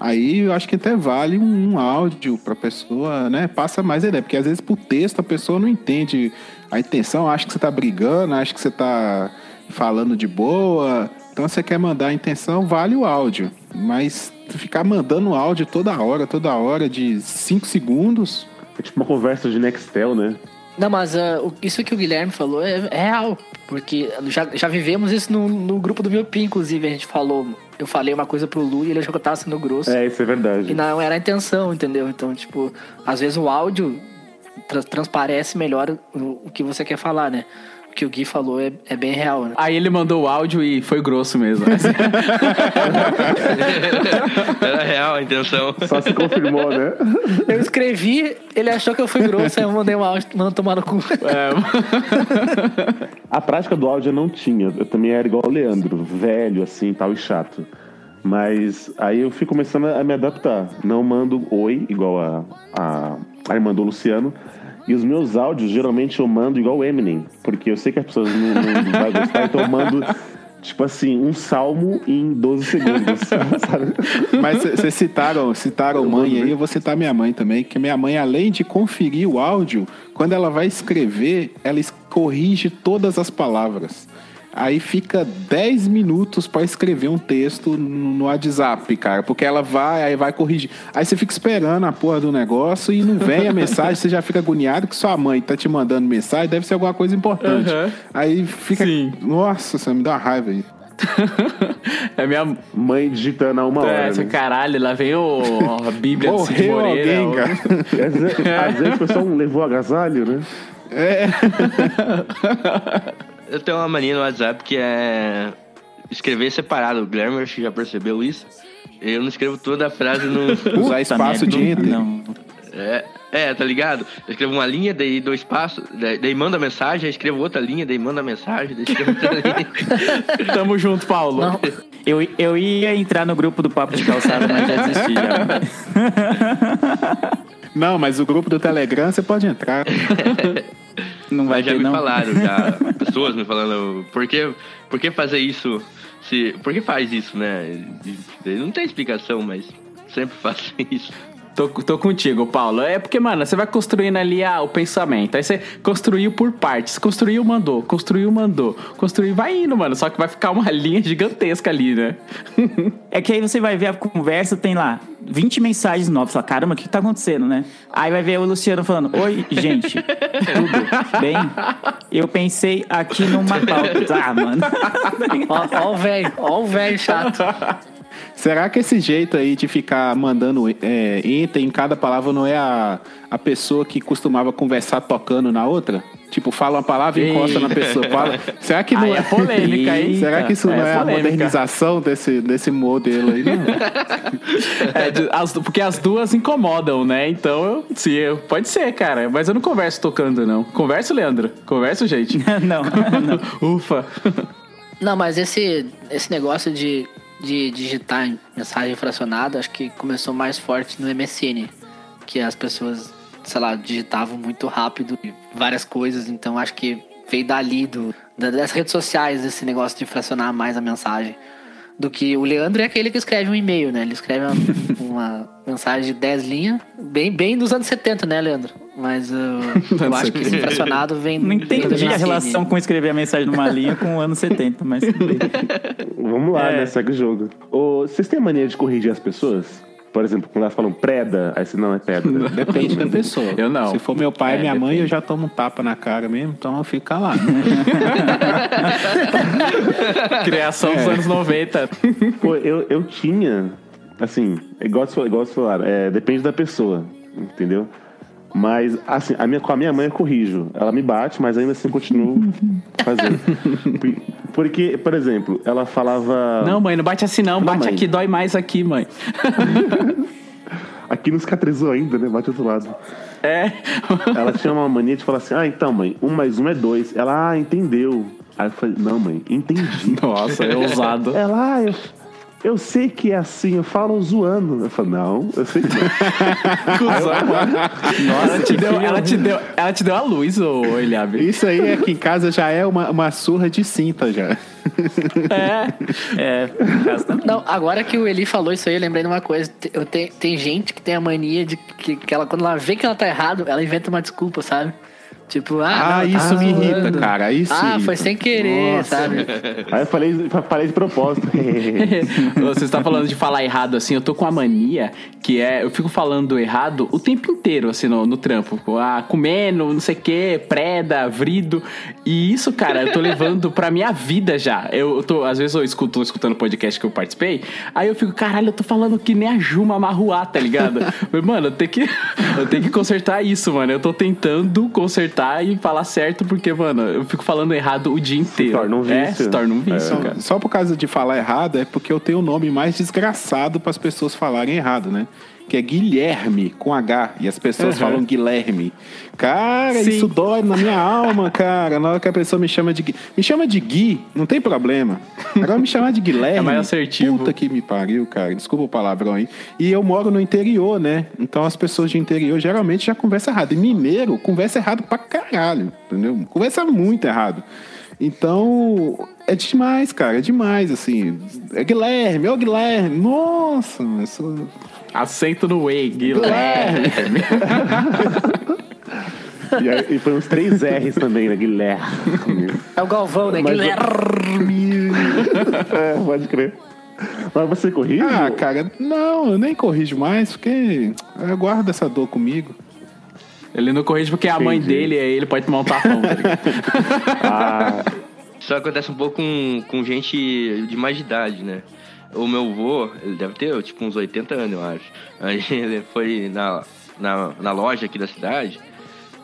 aí eu acho que até vale um, um áudio pra pessoa, né? Passa mais ideia, porque às vezes por texto a pessoa não entende a intenção, acha que você tá brigando, acha que você tá falando de boa. Então você quer mandar a intenção, vale o áudio. Mas ficar mandando áudio toda hora, toda hora, de 5 segundos, É tipo uma conversa de Nextel, né? Não, mas o- isso que o Guilherme falou é, é real. Porque já, já vivemos isso no, no grupo do Miopim, inclusive. A gente falou. Eu falei uma coisa pro Lu e ele achou que eu tava sendo grosso. É, isso é verdade. E não era a intenção, entendeu? Então, tipo, às vezes o áudio tra- transparece melhor o, o que você quer falar, né? Que o Gui falou é, é bem real, né? Aí ele mandou o áudio e foi grosso mesmo. Era real a intenção. Só se confirmou, né? Eu escrevi, ele achou que eu fui grosso, aí eu mandei um áudio, mandando tomar no cu. A prática do áudio eu não tinha. Eu também era igual o Leandro, velho, assim, tal e chato. Mas aí eu fui começando a me adaptar. Não mando oi, igual a, a, a irmã do Luciano. E os meus áudios, geralmente, eu mando igual o Eminem. Porque eu sei que as pessoas não, não vão gostar, então eu mando, tipo assim, um salmo em 12 segundos. sabe? Mas vocês citaram, citaram mãe aí, eu vou citar minha mãe também, que minha mãe, além de conferir o áudio, quando ela vai escrever, ela corrige todas as palavras. Aí fica 10 minutos pra escrever um texto no WhatsApp, cara, porque ela vai, aí vai corrigir. Aí você fica esperando a porra do negócio e não vem a mensagem, você já fica agoniado que sua mãe tá te mandando mensagem, deve ser alguma coisa importante. Aham. Aí fica. Sim. Nossa, você me dá uma raiva aí. É minha. Mãe digitando há uma hora. É, né? caralho, lá vem o, a Bíblia de Cid Moreira. alguém, cara. Às vezes, às vezes o pessoal levou agasalho, né? Eu tenho uma mania no WhatsApp que é escrever separado. O Guilherme acho que já percebeu isso. Eu não escrevo toda a frase no. Usar espaço de enter. Não. É, é, tá ligado? Eu escrevo uma linha, daí dois passos, daí, daí mando a mensagem, aí escrevo outra linha, daí mando a mensagem, daí escrevo outra linha. Tamo junto, Paulo. Não, Eu, eu ia entrar no grupo do Papo de Calçada, mas já desisti. Já. Não, mas o grupo do Telegram você pode entrar. Não vai Mas já ter, me não. falaram, já, pessoas me falando, por que, por que fazer isso? Se, por que faz isso, né? Não tem explicação, mas sempre faço isso. Tô, tô contigo, Paulo. É porque, mano, você vai construindo ali ah, o pensamento. Aí você construiu por partes. Construiu, mandou. Construiu, mandou. Construiu, vai indo, mano. Só que vai ficar uma linha gigantesca ali, né? É que aí você vai ver a conversa, tem lá 20 mensagens novas. Fala, caramba, o que tá acontecendo, né? Aí vai ver o Luciano falando, oi, gente, tudo bem? Eu pensei aqui numa pauta. Ah, mano. ó, ó o velho, ó o velho chato. Será que esse jeito aí de ficar mandando é, enter em cada palavra não é a, a pessoa que costumava conversar tocando na outra? Tipo, fala uma palavra e encosta na pessoa. Fala. Será que não Aí é polêmica, hein? Será que isso É não é a polêmica. modernização desse, desse modelo aí? Não? É, as- porque as duas incomodam, né? Então, eu, sim, eu- pode ser, cara. Mas eu não converso tocando, não. Converso, Leandro? Converso, gente? não, não. Ufa. Não, mas esse, esse negócio de, de digitar em mensagem fracionada, acho que começou mais forte no MSN. Que as pessoas, sei lá, digitavam muito rápido várias coisas. Então acho que veio dali, do, da- das redes sociais, esse negócio de fracionar mais a mensagem. Do que o Leandro é aquele que escreve um e-mail, né? Ele escreve uma, uma mensagem de 10 linhas, bem, bem dos anos 70, né, Leandro? Mas uh, eu acho que esse fracionado vem. Não entendi a relação com escrever a mensagem numa linha com o ano 70, mas. Vamos lá, É. né? Segue o jogo. Ô, vocês têm a mania de corrigir as pessoas? Por exemplo, quando elas falam preda, aí você não é pedra. Depende da pessoa. Eu não. Se for meu pai É, e minha mãe, depende. eu já tomo um tapa na cara mesmo, então eu fico calado. Criação dos anos 90. Pô, eu, eu tinha, assim, igual você igual você falaram, é, depende da pessoa, entendeu? Mas, assim, a minha, com a minha mãe eu corrijo. Ela me bate, mas ainda assim eu continuo fazendo. Por- Porque, por exemplo, ela falava. Não, mãe, não bate assim não. Não, Bate mãe. aqui, dói mais aqui, mãe. Aqui não cicatrizou ainda, né? Bate do outro lado. É. Ela tinha uma mania de falar assim: ah, então, mãe, um mais um é dois. Ela, ah, entendeu. Aí eu falei: não, mãe, entendi. Nossa, é ousado. Ela, ah, eu, eu sei que é assim, eu falo zoando. Eu falei: não, eu sei que não. ela, te deu, ela, te deu, ela te deu a luz, ô Eliabe. Isso aí aqui em casa já é uma, uma surra de cinta já. É. É. Não, agora que o Eli falou isso aí, eu lembrei de uma coisa. Eu te- tem gente que tem a mania de que, que ela, quando ela vê que ela tá errado, ela inventa uma desculpa, sabe? Tipo, ah, Ah, não, isso tá me irrita, zoando. cara. Isso Ah, irrita. foi sem querer, Nossa. sabe? Aí eu falei, falei de propósito. Você está falando de falar errado assim, eu tô com a mania que é, eu fico falando errado o tempo inteiro, assim, no, no trampo. Ah, comendo, não sei o que, preda, vrido. E isso, cara, eu tô levando pra minha vida já. Eu, tô, às vezes eu escuto, tô escutando o podcast que eu participei, aí eu fico, caralho, eu tô falando que nem a Juma Marruá, tá ligado? Falei, mano, eu tenho que, eu tenho que consertar isso, mano. Eu tô tentando consertar e falar certo, porque, mano, eu fico falando errado o dia inteiro. torna um É, vício. se torna um vício, Só, cara. só por causa de falar errado é porque eu tenho o nome mais desgraçado para as pessoas falarem errado, né? Que é Guilherme com H e as pessoas Uhum. falam Guilherme. Cara, Sim. isso dói na minha alma, cara. Na hora que a pessoa me chama de Gui, me chama de Gui, não tem problema. Agora me chamar de Guilherme. É mais assertivo. Puta que me pariu, cara. Desculpa o palavrão aí. E eu moro no interior, né? Então as pessoas de interior geralmente já conversam errado. E mineiro conversa errado pra caralho, entendeu? Conversa muito errado. Então, é demais, cara, é demais, assim. É Guilherme, ô Guilherme, nossa, isso... Acento no Way, Guilherme. e, aí, e foi uns três R's também, né? Guilherme. É o Galvão, né? Mas- Guilherme. é, pode crer. Mas você corrige? Ah, cara, não, eu nem corrijo mais, porque eu guardo essa dor comigo. Ele não corrige porque é a mãe dele, aí ele pode tomar um tapão. tá? Ah, Isso acontece um pouco com, com gente de mais de idade, né? O meu avô, ele deve ter tipo uns 80 anos, eu acho. Aí ele foi na, na, na loja aqui da cidade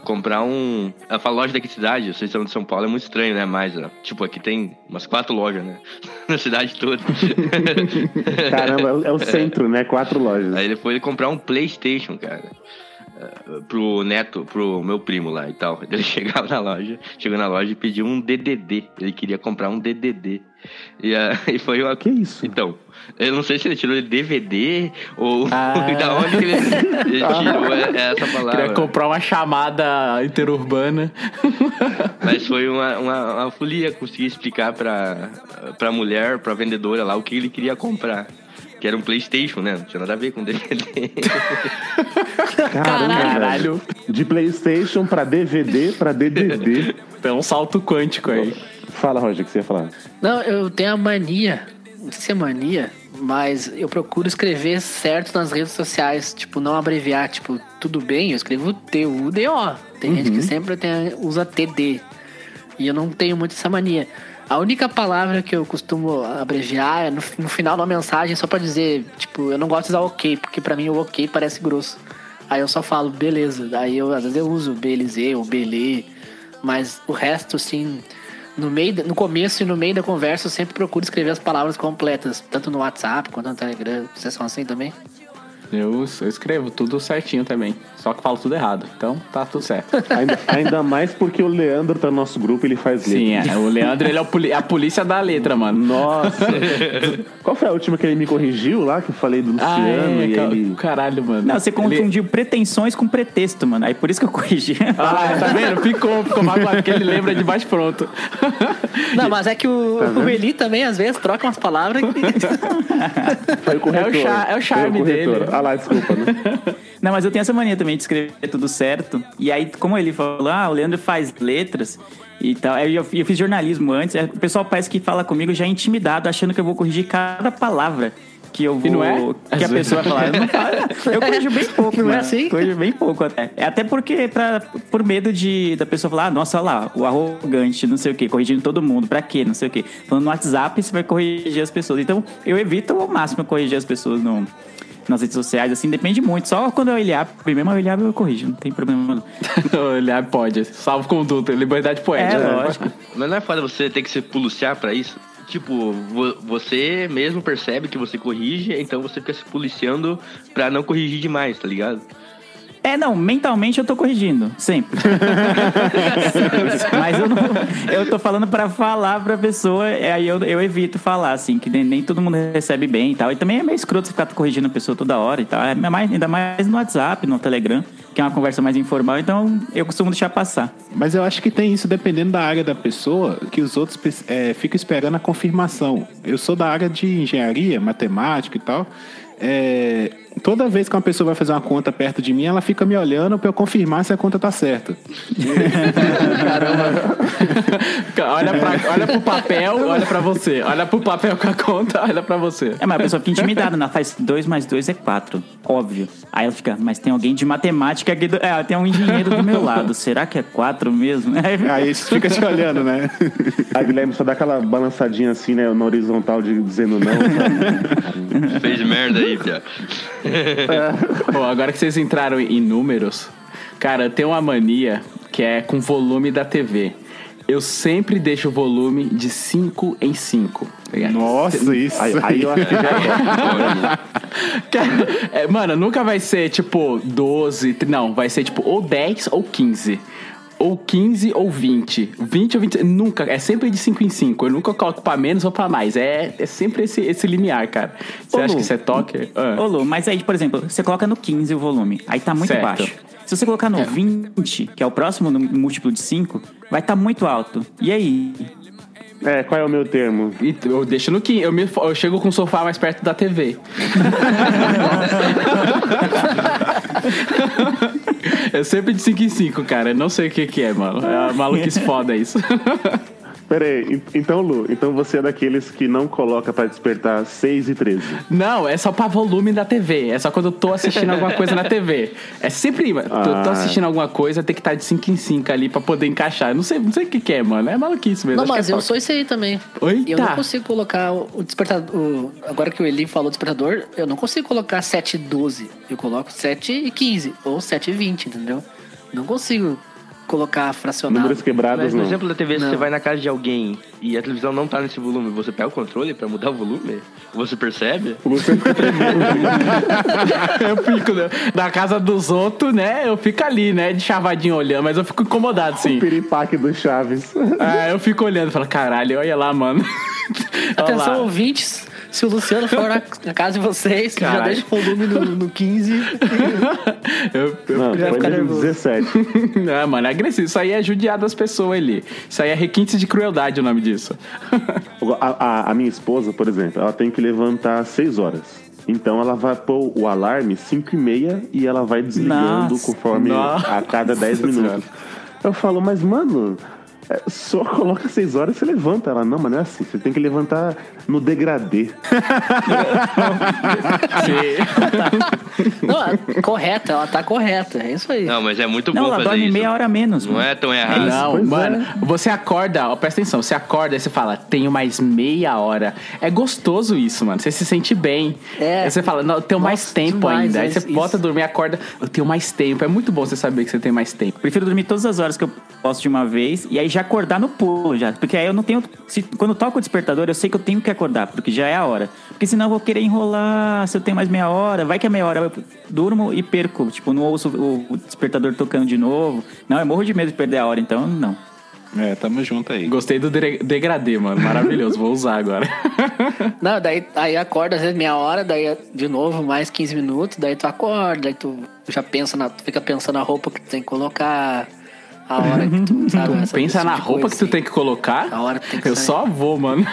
comprar um. Eu falo loja daqui da cidade, vocês são de São Paulo, é muito estranho, né? Mas, tipo, aqui tem umas quatro lojas, né? Na cidade toda. caramba, é o- é o centro, né? Quatro lojas. Aí ele foi comprar um PlayStation, cara. Pro neto, pro meu primo lá e tal. Ele chegava na loja, chegou na loja e pediu um DDD. Ele queria comprar um DDD. E aí foi uma. Que isso? Então, eu não sei se ele tirou de DVD ou Ah. da onde que ele, ele tirou essa palavra. Queria comprar uma chamada interurbana. Mas foi uma, uma, uma folia conseguir explicar pra, pra mulher, pra vendedora lá, o que ele queria comprar. Que era um Playstation, né? Não tinha nada a ver com DVD. Caramba, Caralho. De Playstation pra DVD pra DDD. Tem um salto quântico aí. Fala, Roger, o que você ia falar? Não, eu tenho a mania, não sei se é mania, mas eu procuro escrever certo nas redes sociais, tipo, não abreviar, tipo, tudo bem, eu escrevo T-U-D-O. Tem gente que sempre tem, usa TD. E eu não tenho muito essa mania. A única palavra que eu costumo abreviar é no, no final uma mensagem, só pra dizer, tipo, eu não gosto de usar ok, porque pra mim o ok parece grosso. Aí eu só falo, beleza. Aí eu, às vezes eu uso beleza ou belê, mas o resto, assim, no meio, da- no começo e no meio da conversa, eu sempre procuro escrever as palavras completas, tanto no WhatsApp quanto no Telegram. Vocês são assim também? Eu, eu escrevo tudo certinho também. Só que falo tudo errado. Então tá tudo certo. Ainda, ainda mais porque o Leandro tá no nosso grupo e ele faz Sim, letra. é. O Leandro, ele é poli- a polícia da letra, mano. Nossa! Qual foi a última que ele me corrigiu lá, que eu falei do Ah, Luciano é, e ca- ele... caralho, mano. Não, você Ele- confundiu pretensões com pretexto, mano. Aí por isso que eu corrigi. Ah, tá vendo? Ficou, ficou magoado, porque ele lembra de mais pronto. Não, mas é que o, Tá o Eli também, às vezes, troca umas palavras. Foi o corretor. É o cha- é o charme Foi o lá, desculpa, né? Não, mas eu tenho essa mania também de escrever tudo certo. E aí, como ele falou, ah, o Leandro faz letras e tal. Eu, eu fiz jornalismo antes. aí O pessoal parece que fala comigo já intimidado, achando que eu vou corrigir cada palavra que eu vou. E não é? Que a pessoa vai falar. Eu, não falo, eu corrijo bem pouco, Não é mano. assim? Corrijo bem pouco até. É até porque, pra, por medo de da pessoa falar, ah, nossa, olha lá, o arrogante, não sei o quê, corrigindo todo mundo, pra quê, não sei o quê. Falando no WhatsApp, você vai corrigir as pessoas. Então, eu evito ao máximo corrigir as pessoas no nas redes sociais, assim, depende muito. Só quando eu olhar, primeiro eu olhar, eu corrijo, não tem problema não. Ele ah, pode. Salvo conduta, liberdade poética. É, lógico. Mas não é foda você ter que se policiar pra isso? Tipo, vo- você mesmo percebe que você corrige, então você fica se policiando pra não corrigir demais, tá ligado? É, não, mentalmente eu tô corrigindo, sempre. Mas eu não. Eu tô falando pra falar pra pessoa, é, aí eu, eu evito falar, assim, que nem, nem todo mundo recebe bem e tal. E também é meio escroto você ficar corrigindo a pessoa toda hora e tal. É mais, ainda mais no WhatsApp, no Telegram, que é uma conversa mais informal, então eu costumo deixar passar. Mas eu acho que tem isso dependendo da área da pessoa, que os outros é, ficam esperando a confirmação. Eu sou da área de engenharia, matemática e tal. É, toda vez que uma pessoa vai fazer uma conta perto de mim, ela fica me olhando pra eu confirmar se a conta tá certa. olha, pra, olha pro papel, olha pra você. Olha pro papel com a conta, olha pra você. É, mas a pessoa fica intimidada, né? Ela faz 2 mais 2 é 4, óbvio. Aí ela fica, mas tem alguém de matemática aqui, do... é, tem um engenheiro do meu lado, será que é 4 mesmo? Aí fica te olhando, né? A Guilherme só dá aquela balançadinha assim, né, na horizontal, de, dizendo não. Fez merda aí, Pia. Bom, agora que vocês entraram em números, cara, tem uma mania que é com volume da TV. Eu sempre deixo o volume de 5 em 5. Nossa, isso. Aí, aí eu acho que já é. Cara, é, mano, nunca vai ser tipo 12, não, vai ser tipo ou 10 ou 15. Ou 15 ou 20. 20 ou 20. Nunca. É sempre de 5 em 5. Eu nunca coloco pra menos ou pra mais. É, é sempre esse, esse limiar, cara. Você acha Lu. que isso é toque? Ah. Ô, Lu, mas aí, por exemplo, você coloca no 15 o volume, aí tá muito Certo. baixo. Se você colocar no 20, que é o próximo múltiplo de 5, vai estar muito alto. E aí? É, qual é o meu termo? E eu deixo no 15. Eu, me, eu chego com o sofá mais perto da TV. é sempre de 5 em 5, cara. Eu não sei o que, que é, mano. É uma maluquice foda isso. Pera aí, en- então, Lu, então você é daqueles que não coloca pra despertar 6 e 13. Não, é só pra volume da TV. É só quando eu tô assistindo alguma coisa na TV. É sempre. Eu tô Ah. assistindo alguma coisa, tem que estar de 5 em 5 ali pra poder encaixar. Eu não sei, não sei o que, que é, mano. É maluquice mesmo. Não, Acho que mas é eu sou esse aí também. Eita. Eu não consigo colocar o despertador. o- agora que o Eli falou despertador, eu não consigo colocar 7 e 12. Eu coloco 7 e 15. Ou 7 e 20, entendeu? Não consigo colocar fracionado. Números quebrados, Mas no não. exemplo da TV, se Não. você vai na casa de alguém e a televisão não tá nesse volume, você pega o controle pra mudar o volume? Você percebe? O. Eu fico né, na casa dos outros, né? Eu fico ali, né? De chavadinho olhando, mas eu fico incomodado, sim. Piripaque do Chaves. Ah, eu fico olhando e falo, caralho, olha lá, mano. Atenção, lá. ouvintes. Se o Luciano for na, na casa de vocês, já Caralho. deixa o volume no, no 15. Eu, eu Não, Já foi fica no nervoso. 17. Ah, mano, é agressivo. Isso aí é judiar das pessoas ali. Isso aí é requinte de crueldade o nome disso. A, a- a minha esposa, por exemplo, ela tem que levantar às 6 horas. Então ela vai pôr o alarme 5 e meia e ela vai desligando Nossa. conforme Nossa a cada 10 minutos. Eu falo, mas mano, só coloca 6 horas e você levanta. Ela, não, mas não é assim. Você tem que levantar no degradê. Não, é correta, ela tá correta. É isso aí. Não, mas é muito Não, bom ela fazer dorme isso. meia hora menos. Não mano. é tão errado. Não, Pois mano, você acorda, ó, presta atenção, você acorda e você fala, tenho mais meia hora. É gostoso isso, mano. Você se sente bem. É. Aí você fala, não, eu tenho mais tempo demais, ainda. Aí é você isso. bota a dormir, acorda, eu tenho mais tempo. É muito bom você saber que você tem mais tempo. Prefiro dormir todas as horas que eu posso de uma vez. E aí já acordar no pulo já. Porque aí eu não tenho. se- quando toco o despertador, eu sei que eu tenho que acordar, porque já é a hora. Porque senão eu vou querer enrolar, se eu tenho mais meia hora, vai que a meia hora eu durmo e perco. Tipo, não ouço o, o despertador tocando de novo. Não, eu morro de medo de perder a hora, então não. É, tamo junto aí. Gostei do degradê, mano. Maravilhoso. Vou usar agora. Não, daí aí acorda às vezes meia hora, daí de novo mais 15 minutos, daí tu acorda, daí tu já pensa na, tu fica pensando na roupa que tu tem que colocar, a hora que tu, sabe? essa- Pensa esse na tipo roupa que tu assim. tem que colocar. A hora que tem que Eu sair. só vou, mano.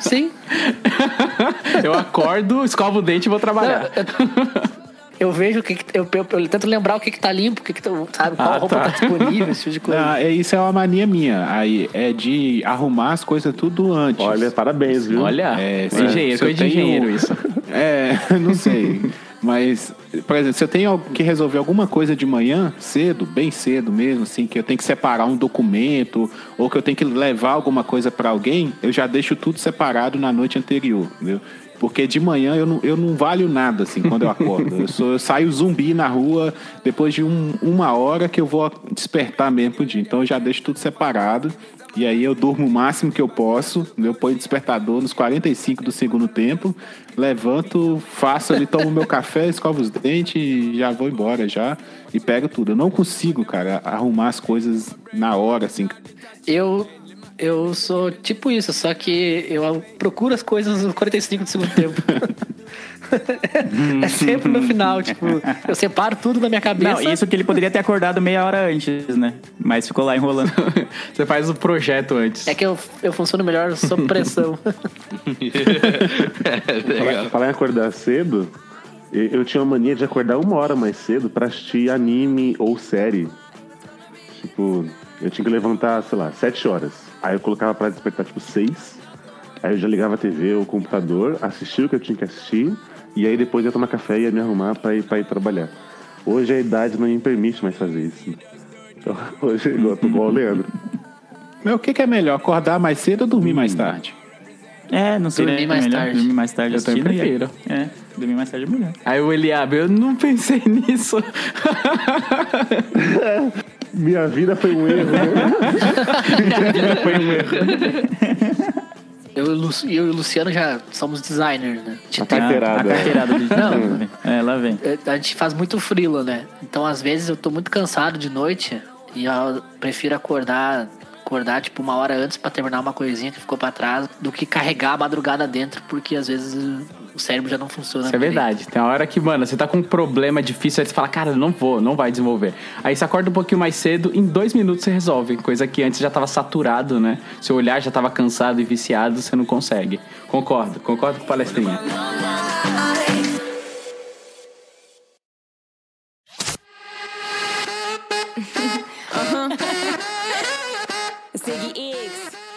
Sim. Eu acordo, escovo o dente e vou trabalhar. Eu vejo o que, que eu, eu, eu tento lembrar o que, que tá limpo, o que, que tá, sabe, qual Ah, roupa tá. tá. disponível, esse tipo de coisa. Ah, é, isso é uma mania minha. Aí é de arrumar as coisas tudo antes. Olha, parabéns, viu? Olha, É, se- engenheiro, eu coisa de engenheiro isso. É, não sei. Mas, por exemplo, se eu tenho que resolver alguma coisa de manhã, cedo, bem cedo mesmo, assim, que eu tenho que separar um documento, ou que eu tenho que levar alguma coisa pra alguém, eu já deixo tudo separado na noite anterior, entendeu? Porque de manhã eu não, eu não valho nada, assim, quando eu acordo. Eu, sou, eu saio zumbi na rua depois de um- uma hora que eu vou despertar mesmo pro dia. Então eu já deixo tudo separado. E aí eu durmo o máximo que eu posso. Eu ponho despertador nos 45 do segundo tempo. Levanto, faço ali, tomo meu café, escovo os dentes e já vou embora já. E pego tudo. Eu não consigo, cara, arrumar as coisas na hora, assim. Eu, eu sou tipo isso, só que eu procuro as coisas nos 45 do segundo tempo. é sempre no final, tipo, eu separo tudo da minha cabeça. Não, isso que ele poderia ter acordado meia hora antes, né? Mas ficou lá enrolando. Você faz o projeto antes. É que eu, eu funciono melhor sob pressão. Falar, falar em acordar cedo, eu, eu tinha uma mania de acordar uma hora mais cedo pra assistir anime ou série. Tipo, eu tinha que levantar, sei lá, sete horas. Aí eu colocava pra despertar, tipo, seis. Aí eu já ligava a TV ou o computador, assistia o que eu tinha que assistir. E aí depois ia tomar café e ia me arrumar pra ir, pra ir trabalhar. Hoje a idade não me permite mais fazer isso. Então, hoje eu tô igual o Leandro. Mas o que, que é melhor, acordar mais cedo ou dormir mais tarde? É, não sei, Dormir né? mais melhor tarde. Dormir mais tarde Eu também prefiro. É, dormir mais tarde é melhor. Aí o Eliabe, eu não pensei nisso. Minha vida foi um erro. né? Foi um erro. Eu, e eu e o Luciano já somos designers, né? A A carteirada. A carteirada de Não. É, lá vem. É, A gente faz muito frila, né? Então, às vezes, eu tô muito cansado de noite e eu prefiro acordar, acordar tipo uma hora antes pra terminar uma coisinha que ficou pra trás do que carregar a madrugada dentro, porque às vezes o cérebro já não funciona. Isso é direito. verdade. Tem uma hora que, mano, você tá com um problema difícil, aí você fala, cara, não vou, não vai desenvolver. Aí você acorda um pouquinho mais cedo, em dois minutos você resolve. Coisa que antes já tava saturado, né? Seu olhar já tava cansado e viciado, você não consegue. Concordo, concordo com o palestrinha.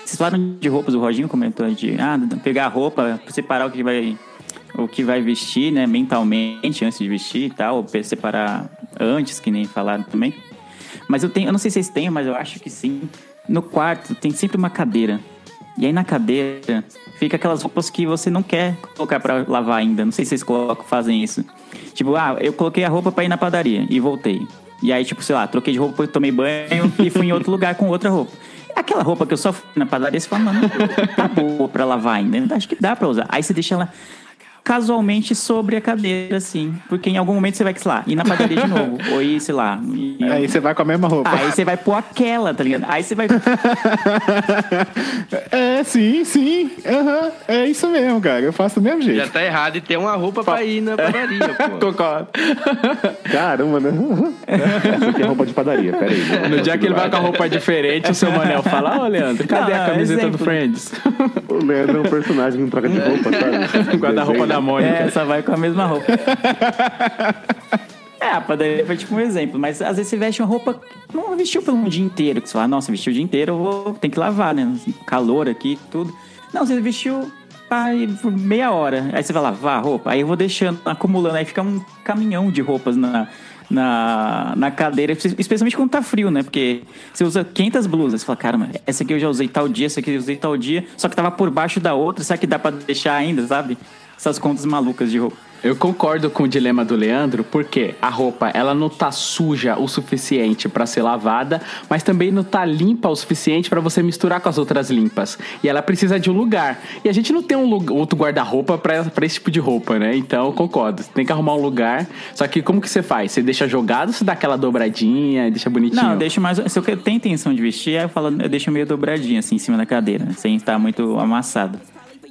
Vocês falaram de roupas, o Roginho comentou de ah, pegar a roupa, separar o que vai o que vai vestir, né, mentalmente antes de vestir e tal, ou separar antes, que nem falaram também. Mas eu tenho, eu não sei se vocês têm, mas eu acho que sim. No quarto tem sempre uma cadeira. E aí na cadeira fica aquelas roupas que você não quer colocar pra lavar ainda. Não sei se vocês colocam, fazem isso. Tipo, ah, eu coloquei a roupa pra ir na padaria e voltei. E aí, tipo, sei lá, troquei de roupa, tomei banho e fui em outro lugar com outra roupa. Aquela roupa que eu só fui na padaria, você fala, mano, tá boa pra lavar ainda. Acho que dá pra usar. Aí você deixa ela casualmente sobre a cadeira, assim. Porque em algum momento você vai, sei lá, ir na padaria de novo. ou ir, sei lá. ir- Aí você vai com a mesma roupa. Aí você vai pôr aquela, tá ligado? Aí você vai. É, sim, sim. Aham. É isso mesmo, cara. Eu faço do mesmo jeito. Já tá errado e ter uma roupa pra ir na padaria, pô. Concordo. Caramba, né? Essa aqui é roupa de padaria, peraí. No dia que ele vai com a roupa diferente, o seu Manel fala, ô Leandro, cadê Não, a camiseta exemplo. do Friends? O Leandro é um personagem que não troca de roupa, sabe? Guarda-roupa da Mônica. É, só vai com a mesma roupa. É, a padaria foi tipo um exemplo, mas às vezes você veste uma roupa, não vestiu pelo um dia inteiro, que você fala, nossa, vestiu o dia inteiro, eu vou, tem que lavar, né? Calor aqui, tudo. Não, você vestiu aí, por meia hora, aí você vai lavar a roupa, aí eu vou deixando, acumulando, aí fica um caminhão de roupas na, na, na cadeira, especialmente quando tá frio, né? Porque você usa 500 blusas, você fala, caramba, essa aqui eu já usei tal dia, essa aqui eu usei tal dia, só que tava por baixo da outra, será que dá pra deixar ainda, sabe? Essas contas malucas de roupa. Eu concordo com o dilema do Leandro, porque a roupa ela não tá suja o suficiente pra ser lavada, mas também não tá limpa o suficiente pra você misturar com as outras limpas. E ela precisa de um lugar. E a gente não tem um lugar, outro guarda-roupa pra pra esse tipo de roupa, né? Então eu concordo. Você tem que arrumar um lugar. Só que como que você faz? Você deixa jogado ou você dá aquela dobradinha e deixa bonitinho? Não, eu deixo mais. Se eu que- tenho intenção de vestir, aí eu falo, eu deixo meio dobradinho, assim, em cima da cadeira, sem estar muito amassado.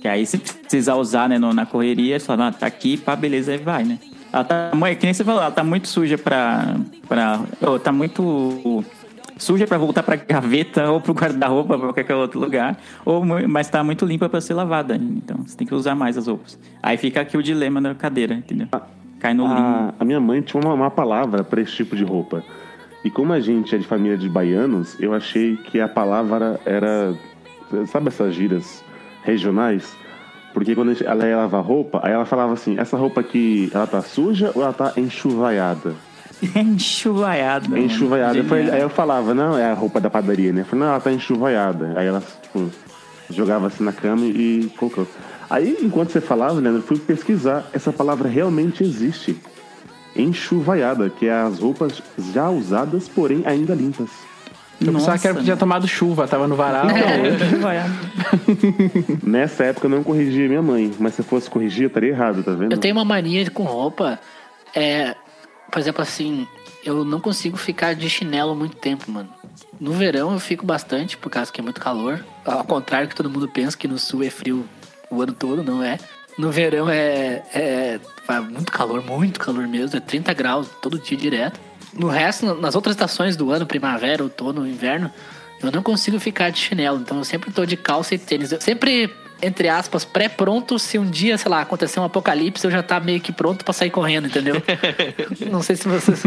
Que aí se precisar usar, né, no- na correria, você fala, ah, tá aqui, pá, beleza, aí vai, né? Ela tá, que nem você falou, ela tá muito suja pra. pra oh, tá muito suja pra voltar pra gaveta ou pro guarda-roupa, pra qualquer outro lugar. Ou, mas tá muito limpa pra ser lavada. Então você tem que usar mais as roupas. Aí fica aqui o dilema da cadeira, entendeu? Cai no. A, a minha mãe tinha uma, uma palavra pra esse tipo de roupa. E como a gente é de família de baianos, eu achei que a palavra era. Sabe essas gírias regionais? Porque quando ela ia lavar roupa, aí ela falava assim: essa roupa aqui, ela tá suja ou ela tá enxuvaiada? Enxuvaiada. mano. Enxuvaiada. Aí eu falava, não, é a roupa da padaria, né? Eu falei, não, ela tá enxuvaiada. Aí ela, tipo, jogava assim na cama e colocou. Aí, enquanto você falava, Leandro, eu fui pesquisar. Essa palavra realmente existe. Enxuvaiada, que é as roupas já usadas, porém ainda limpas. Eu pensava que era Nossa, porque tinha tomado chuva, tava no varal. Enxuvaiada. Nessa época eu não corrigia minha mãe, mas se eu fosse corrigir, eu estaria errado, tá vendo? Eu tenho uma mania com roupa. É, por exemplo, assim, eu não consigo ficar de chinelo muito tempo, mano. No verão eu fico bastante, por causa que é muito calor. Ao contrário que todo mundo pensa que no sul é frio o ano todo, não é. No verão é, é muito calor, muito calor mesmo, é 30 graus todo dia direto. No resto, nas outras estações do ano, primavera, outono, inverno, eu não consigo ficar de chinelo. Então eu sempre tô de calça e tênis. Eu sempre, entre aspas, pré-pronto. Se um dia, sei lá, acontecer um apocalipse, eu já tá meio que pronto pra sair correndo, entendeu? não sei se vocês.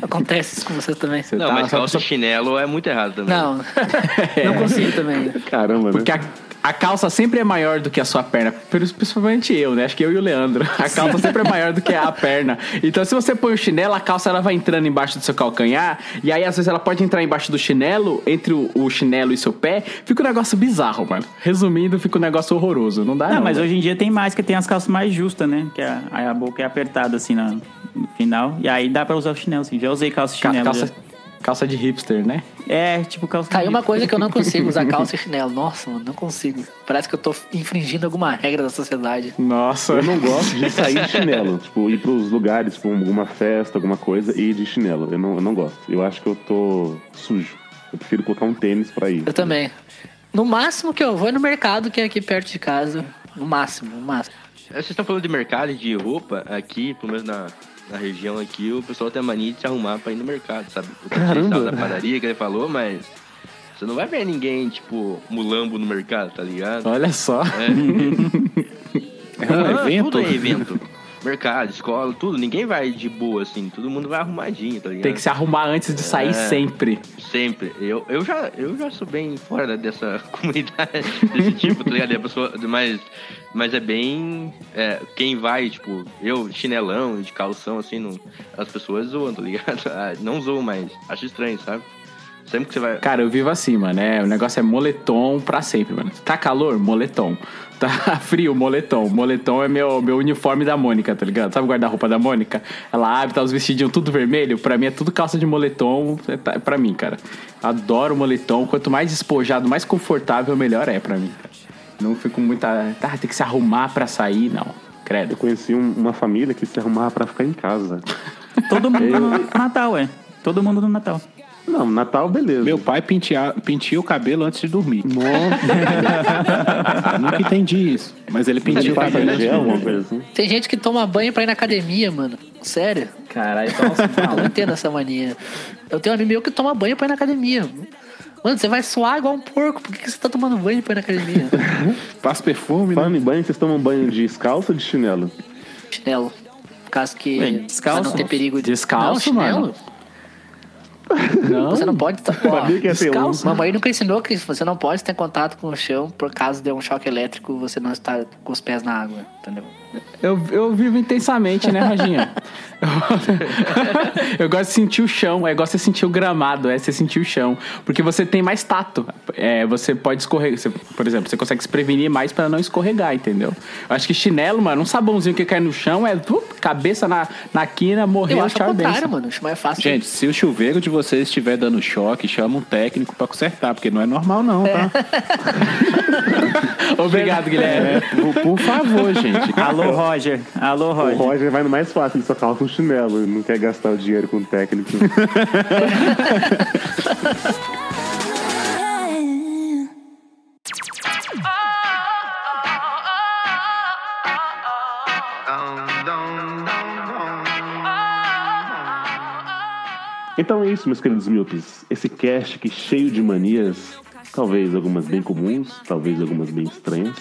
Acontece isso com vocês também. Não, tá- mas calça e chinelo é muito errado também. Não. não consigo também. Caramba, Porque né? a, a calça sempre é maior do que a sua perna. Principalmente eu, né? Acho que eu e o Leandro. A calça sempre é maior do que a perna. Então, se você põe o chinelo, a calça ela vai entrando embaixo do seu calcanhar. E aí, às vezes, ela pode entrar embaixo do chinelo, entre o, o chinelo e seu pé. Fica um negócio bizarro, mano. Resumindo, fica um negócio horroroso. Não dá, não. Não, mas velho. hoje em dia tem mais, que tem as calças mais justas, né? Que a, a boca é apertada assim na, no final. E aí dá pra usar o chinelo, assim. Já usei calça Ca- chinelo. calça, já. Calça de hipster, né? É, tipo calça Tá aí uma coisa que eu não consigo usar calça e chinelo. Nossa, mano, não consigo. Parece que eu tô infringindo alguma regra da sociedade. Nossa. Eu não gosto de sair de chinelo. tipo, ir pros lugares, tipo, alguma festa, alguma coisa, e ir de chinelo. Eu não, eu não gosto. Eu acho que eu tô sujo. Eu prefiro colocar um tênis pra ir. Eu também. No máximo que eu vou é no mercado, que é aqui perto de casa. No máximo, no máximo. Vocês estão falando de mercado e de roupa aqui, pelo menos na, na região aqui, o pessoal tem a mania de se arrumar pra ir no mercado, sabe? O Caramba. da padaria que ele falou, mas você não vai ver ninguém, tipo, mulambo no mercado, tá ligado? Olha só. É um Ah, evento? Tudo é evento. Mercado, escola, tudo. Ninguém vai de boa, assim. Todo mundo vai arrumadinho, tá ligado? Tem que se arrumar antes de sair É. sempre. Sempre. Eu, eu, já, eu já sou bem fora dessa comunidade, desse tipo, tá ligado? A pessoa, mas, mas é bem. é, quem vai, tipo, eu, chinelão, de calção, assim, não, as pessoas zoam, tá ligado? Ah, Não zoam, mas acho estranho, sabe? Sempre que você vai. Cara, eu vivo assim, mano. É, o negócio é moletom pra sempre, mano. Tá calor? Moletom. Tá frio? Moletom. Moletom é meu, meu uniforme da Mônica, tá ligado? Sabe o guarda-roupa da Mônica? Ela abre, tá os vestidinhos tudo vermelho. Pra mim é tudo calça de moletom. É, tá- é pra mim, cara. Adoro moletom. Quanto mais despojado, mais confortável, melhor é pra mim. cara. Não fico muita. Tá, tem que se arrumar pra sair, não. Credo. Eu conheci um- uma família que se arrumava pra ficar em casa. Todo mundo no Natal, é. Todo mundo no Natal. Não, Natal, beleza. Meu pai penteia, penteia o cabelo antes de dormir. Nunca entendi isso. Mas ele penteia o cabelo antes de dormir. assim. Tem gente que toma banho pra ir na academia, mano. Sério. Caralho, Eu não entendo essa mania. Eu tenho um amigo meu que toma banho pra ir na academia. Mano, você vai suar igual um porco. Por que você tá tomando banho pra ir na academia? Passa perfume, né? Falando em banho, vocês tomam banho de descalço ou de chinelo? Chinelo. Por causa que Bem, descalço? pra não ter perigo de... Descalço, não, chinelo. mano. Não. Você não pode estar. Um. Descalço. Mamãe nunca ensinou que você não pode ter contato com o chão por caso de um choque elétrico você não está com os pés na água, entendeu? Eu, eu vivo intensamente, né, Roginha? eu gosto de sentir o chão, é gosto de sentir o gramado, é você sentir o chão. Porque você tem mais tato. É, você pode escorregar. você- por exemplo, você consegue se prevenir mais pra não escorregar, entendeu? Eu acho que chinelo, mano, um sabãozinho que cai no chão é uh, cabeça na, na quina, morreu, Eu acho tchau, contrário, mano. Acho mais fácil. Gente, se o chuveiro de vocês estiver dando choque, chama um técnico pra consertar, porque não é normal não, tá? Obrigado, Guilherme. Por, por favor, gente. Alô, Roger. Alô, O Roger. Roger vai no mais fácil, ele só calça um chinelo, ele não quer gastar o dinheiro com o técnico. Então é isso, meus queridos míopes. Esse cast aqui cheio de manias, talvez algumas bem comuns, talvez algumas bem estranhas,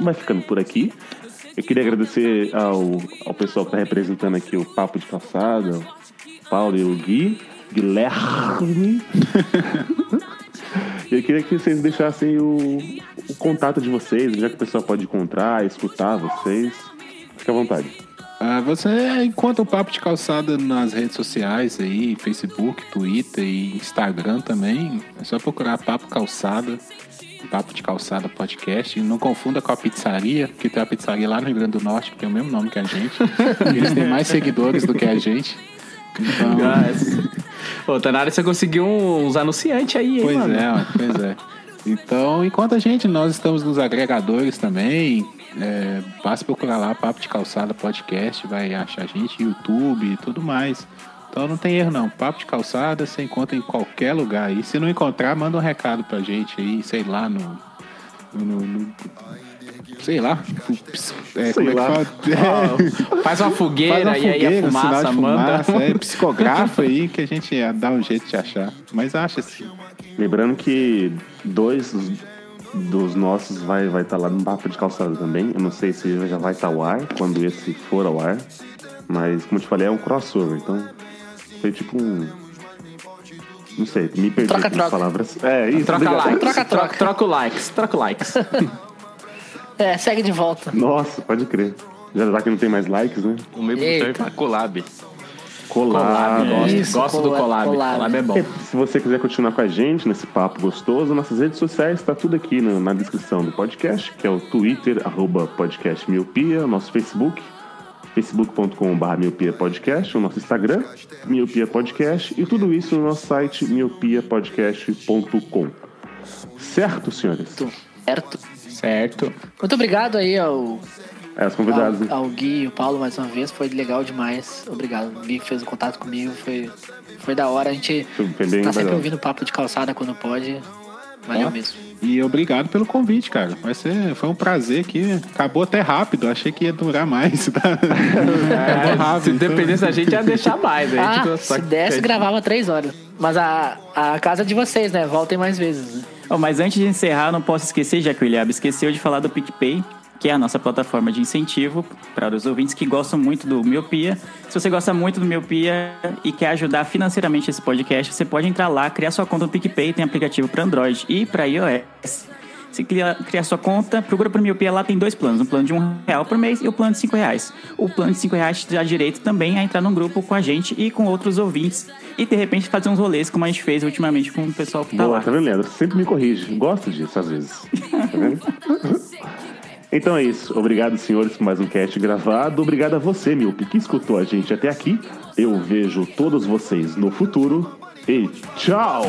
vai ficando por aqui. Eu queria agradecer ao, ao pessoal que está representando aqui o Papo de Calçada, o Paulo e o Gui, Guilherme. Eu queria que vocês deixassem o, o contato de vocês, já que o pessoal pode encontrar, escutar vocês. Fique à vontade. Ah, você encontra o Papo de Calçada nas redes sociais aí, Facebook, Twitter e Instagram também. É só procurar Papo Calçada, Papo de Calçada Podcast. E não confunda com a pizzaria, porque tem a pizzaria lá no Rio Grande do Norte que tem o mesmo nome que a gente. Eles têm mais seguidores do que a gente. Então, Ô, Tanara, você conseguiu uns anunciantes aí, hein, Pois mano? é, pois é. Então, enquanto a gente, nós estamos nos agregadores também. É, basta procurar lá Papo de Calçada Podcast, vai achar a gente, YouTube e tudo mais. Então não tem erro não. Papo de Calçada você encontra em qualquer lugar aí. Se não encontrar, manda um recado pra gente aí, sei lá, no. no- no- sei lá. É, como é que lá. fala? Ó, faz uma fogueira Faz uma e aí a fogueira, fumaça sinal de manda. fumaça, é, psicografa aí que a gente ia dar um jeito de achar. Mas acha sim. Lembrando que dois dos, nossos vai estar vai tá lá no Papo de Calçada também. Eu não sei se já vai estar ao ar, quando esse for ao ar. Mas, como eu te falei, é um crossover. Então, foi tipo um... Não sei, me perdi Troca, com troca. palavras. É, isso. Troca obrigado. likes. Troca, Troca, troca. likes. Troca o likes. É, segue de volta. Nossa, pode crer. Já que não tem mais likes, né? O meu serve pra collab. Colar. gosto Isso, gosto do collab, collab. collab. Collab é bom. Se você quiser continuar com a gente nesse papo gostoso, nossas redes sociais está tudo aqui na, na descrição do podcast, que é o Twitter, arroba podcast miopia, o nosso Facebook, facebook.com.br miopia podcast, o nosso Instagram, miopia podcast, e tudo isso no nosso site miopiapodcast.com. Certo, senhores? Certo. Certo. Muito obrigado aí ao, É, os convidados. né? ao, ao Gui e o Paulo mais uma vez. Foi legal demais. Obrigado. O Gui que fez o contato comigo. Foi, foi da hora. A gente Foi bem tá sempre ouvindo papo de calçada quando pode. Valeu Ó, mesmo. E obrigado pelo convite, cara. Vai ser, foi um prazer aqui. Acabou até rápido. Achei que ia durar mais. Tá? Acabou É, se rápido. então. dependesse da gente, ia deixar mais. né? Ah, se que- desse, gravava três horas. Mas a, a casa é de vocês, né? Voltem mais vezes. Né? Oh, mas antes de encerrar, não posso esquecer, já que o Ilhab esqueceu de falar do PicPay, que é a nossa plataforma de incentivo para os ouvintes que gostam muito do Miopia. Se você gosta muito do Miopia e quer ajudar financeiramente esse podcast, você pode entrar lá, criar sua conta no PicPay, tem aplicativo para Android e para iOS. Se criar, criar sua conta, procura por Miopia lá, tem dois planos. Um plano de um real por mês e o plano de cinco reais. O plano de cinco reais te dá direito também a entrar num grupo com a gente e com outros ouvintes. E, de repente, fazer uns rolês, como a gente fez ultimamente com o pessoal que tá Boa, lá. tá vendo, Leandro? Você sempre me corrige. Gosto disso, às vezes. Tá vendo? Então é isso. Obrigado, senhores, por mais um cast gravado. Obrigado a você, Milpe, que escutou a gente até aqui. Eu vejo todos vocês no futuro. E tchau!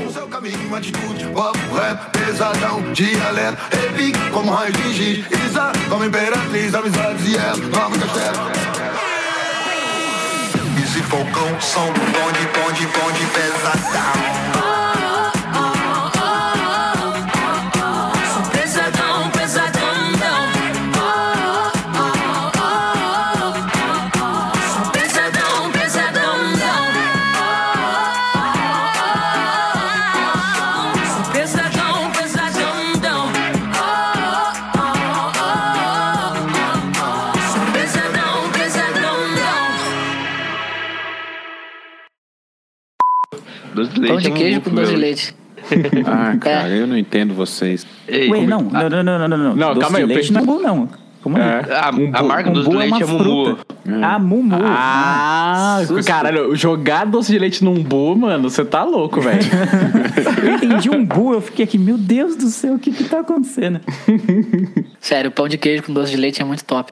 Som bonde, bonde, bonde, pesadão. Leite Pão de é queijo com doce de leite. Ah, cara, eu não entendo vocês. Ei, Ué, como- não, não, não, não, não, não, não. Não, Doce calma aí, leite pensei- não é umbu, não. Como é? A, a marca do doce de é leite uma é mumu. fruta. Ah, mumu. Ah, caralho, jogar doce de leite num umbu, mano, você tá louco, velho. Eu entendi umbu, eu fiquei aqui, meu Deus do céu, o que que tá acontecendo? Sério, pão de queijo com doce de leite é muito top.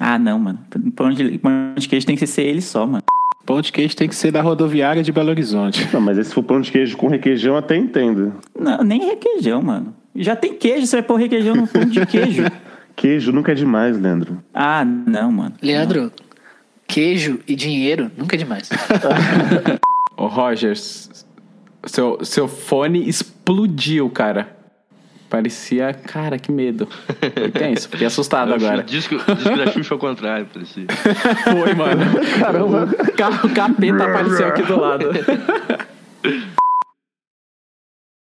Ah, não, mano. Pão de, pão de queijo tem que ser ele só, mano. Pão de queijo tem que ser da rodoviária de Belo Horizonte. Não, mas esse for pão de queijo com requeijão, até entendo. Não, nem requeijão, mano. Já tem queijo, você vai pôr requeijão no pão de queijo. Queijo nunca é demais, Leandro. Ah, não, mano. Leandro, queijo e dinheiro nunca é demais. Ô, Rogers, seu, seu fone explodiu, cara. Parecia. Cara, que medo. Foi tenso, fiquei assustado agora. Disco, disco da Xuxa ao contrário, parecia. Foi, mano. Caramba. O, ca- o capeta apareceu aqui do lado.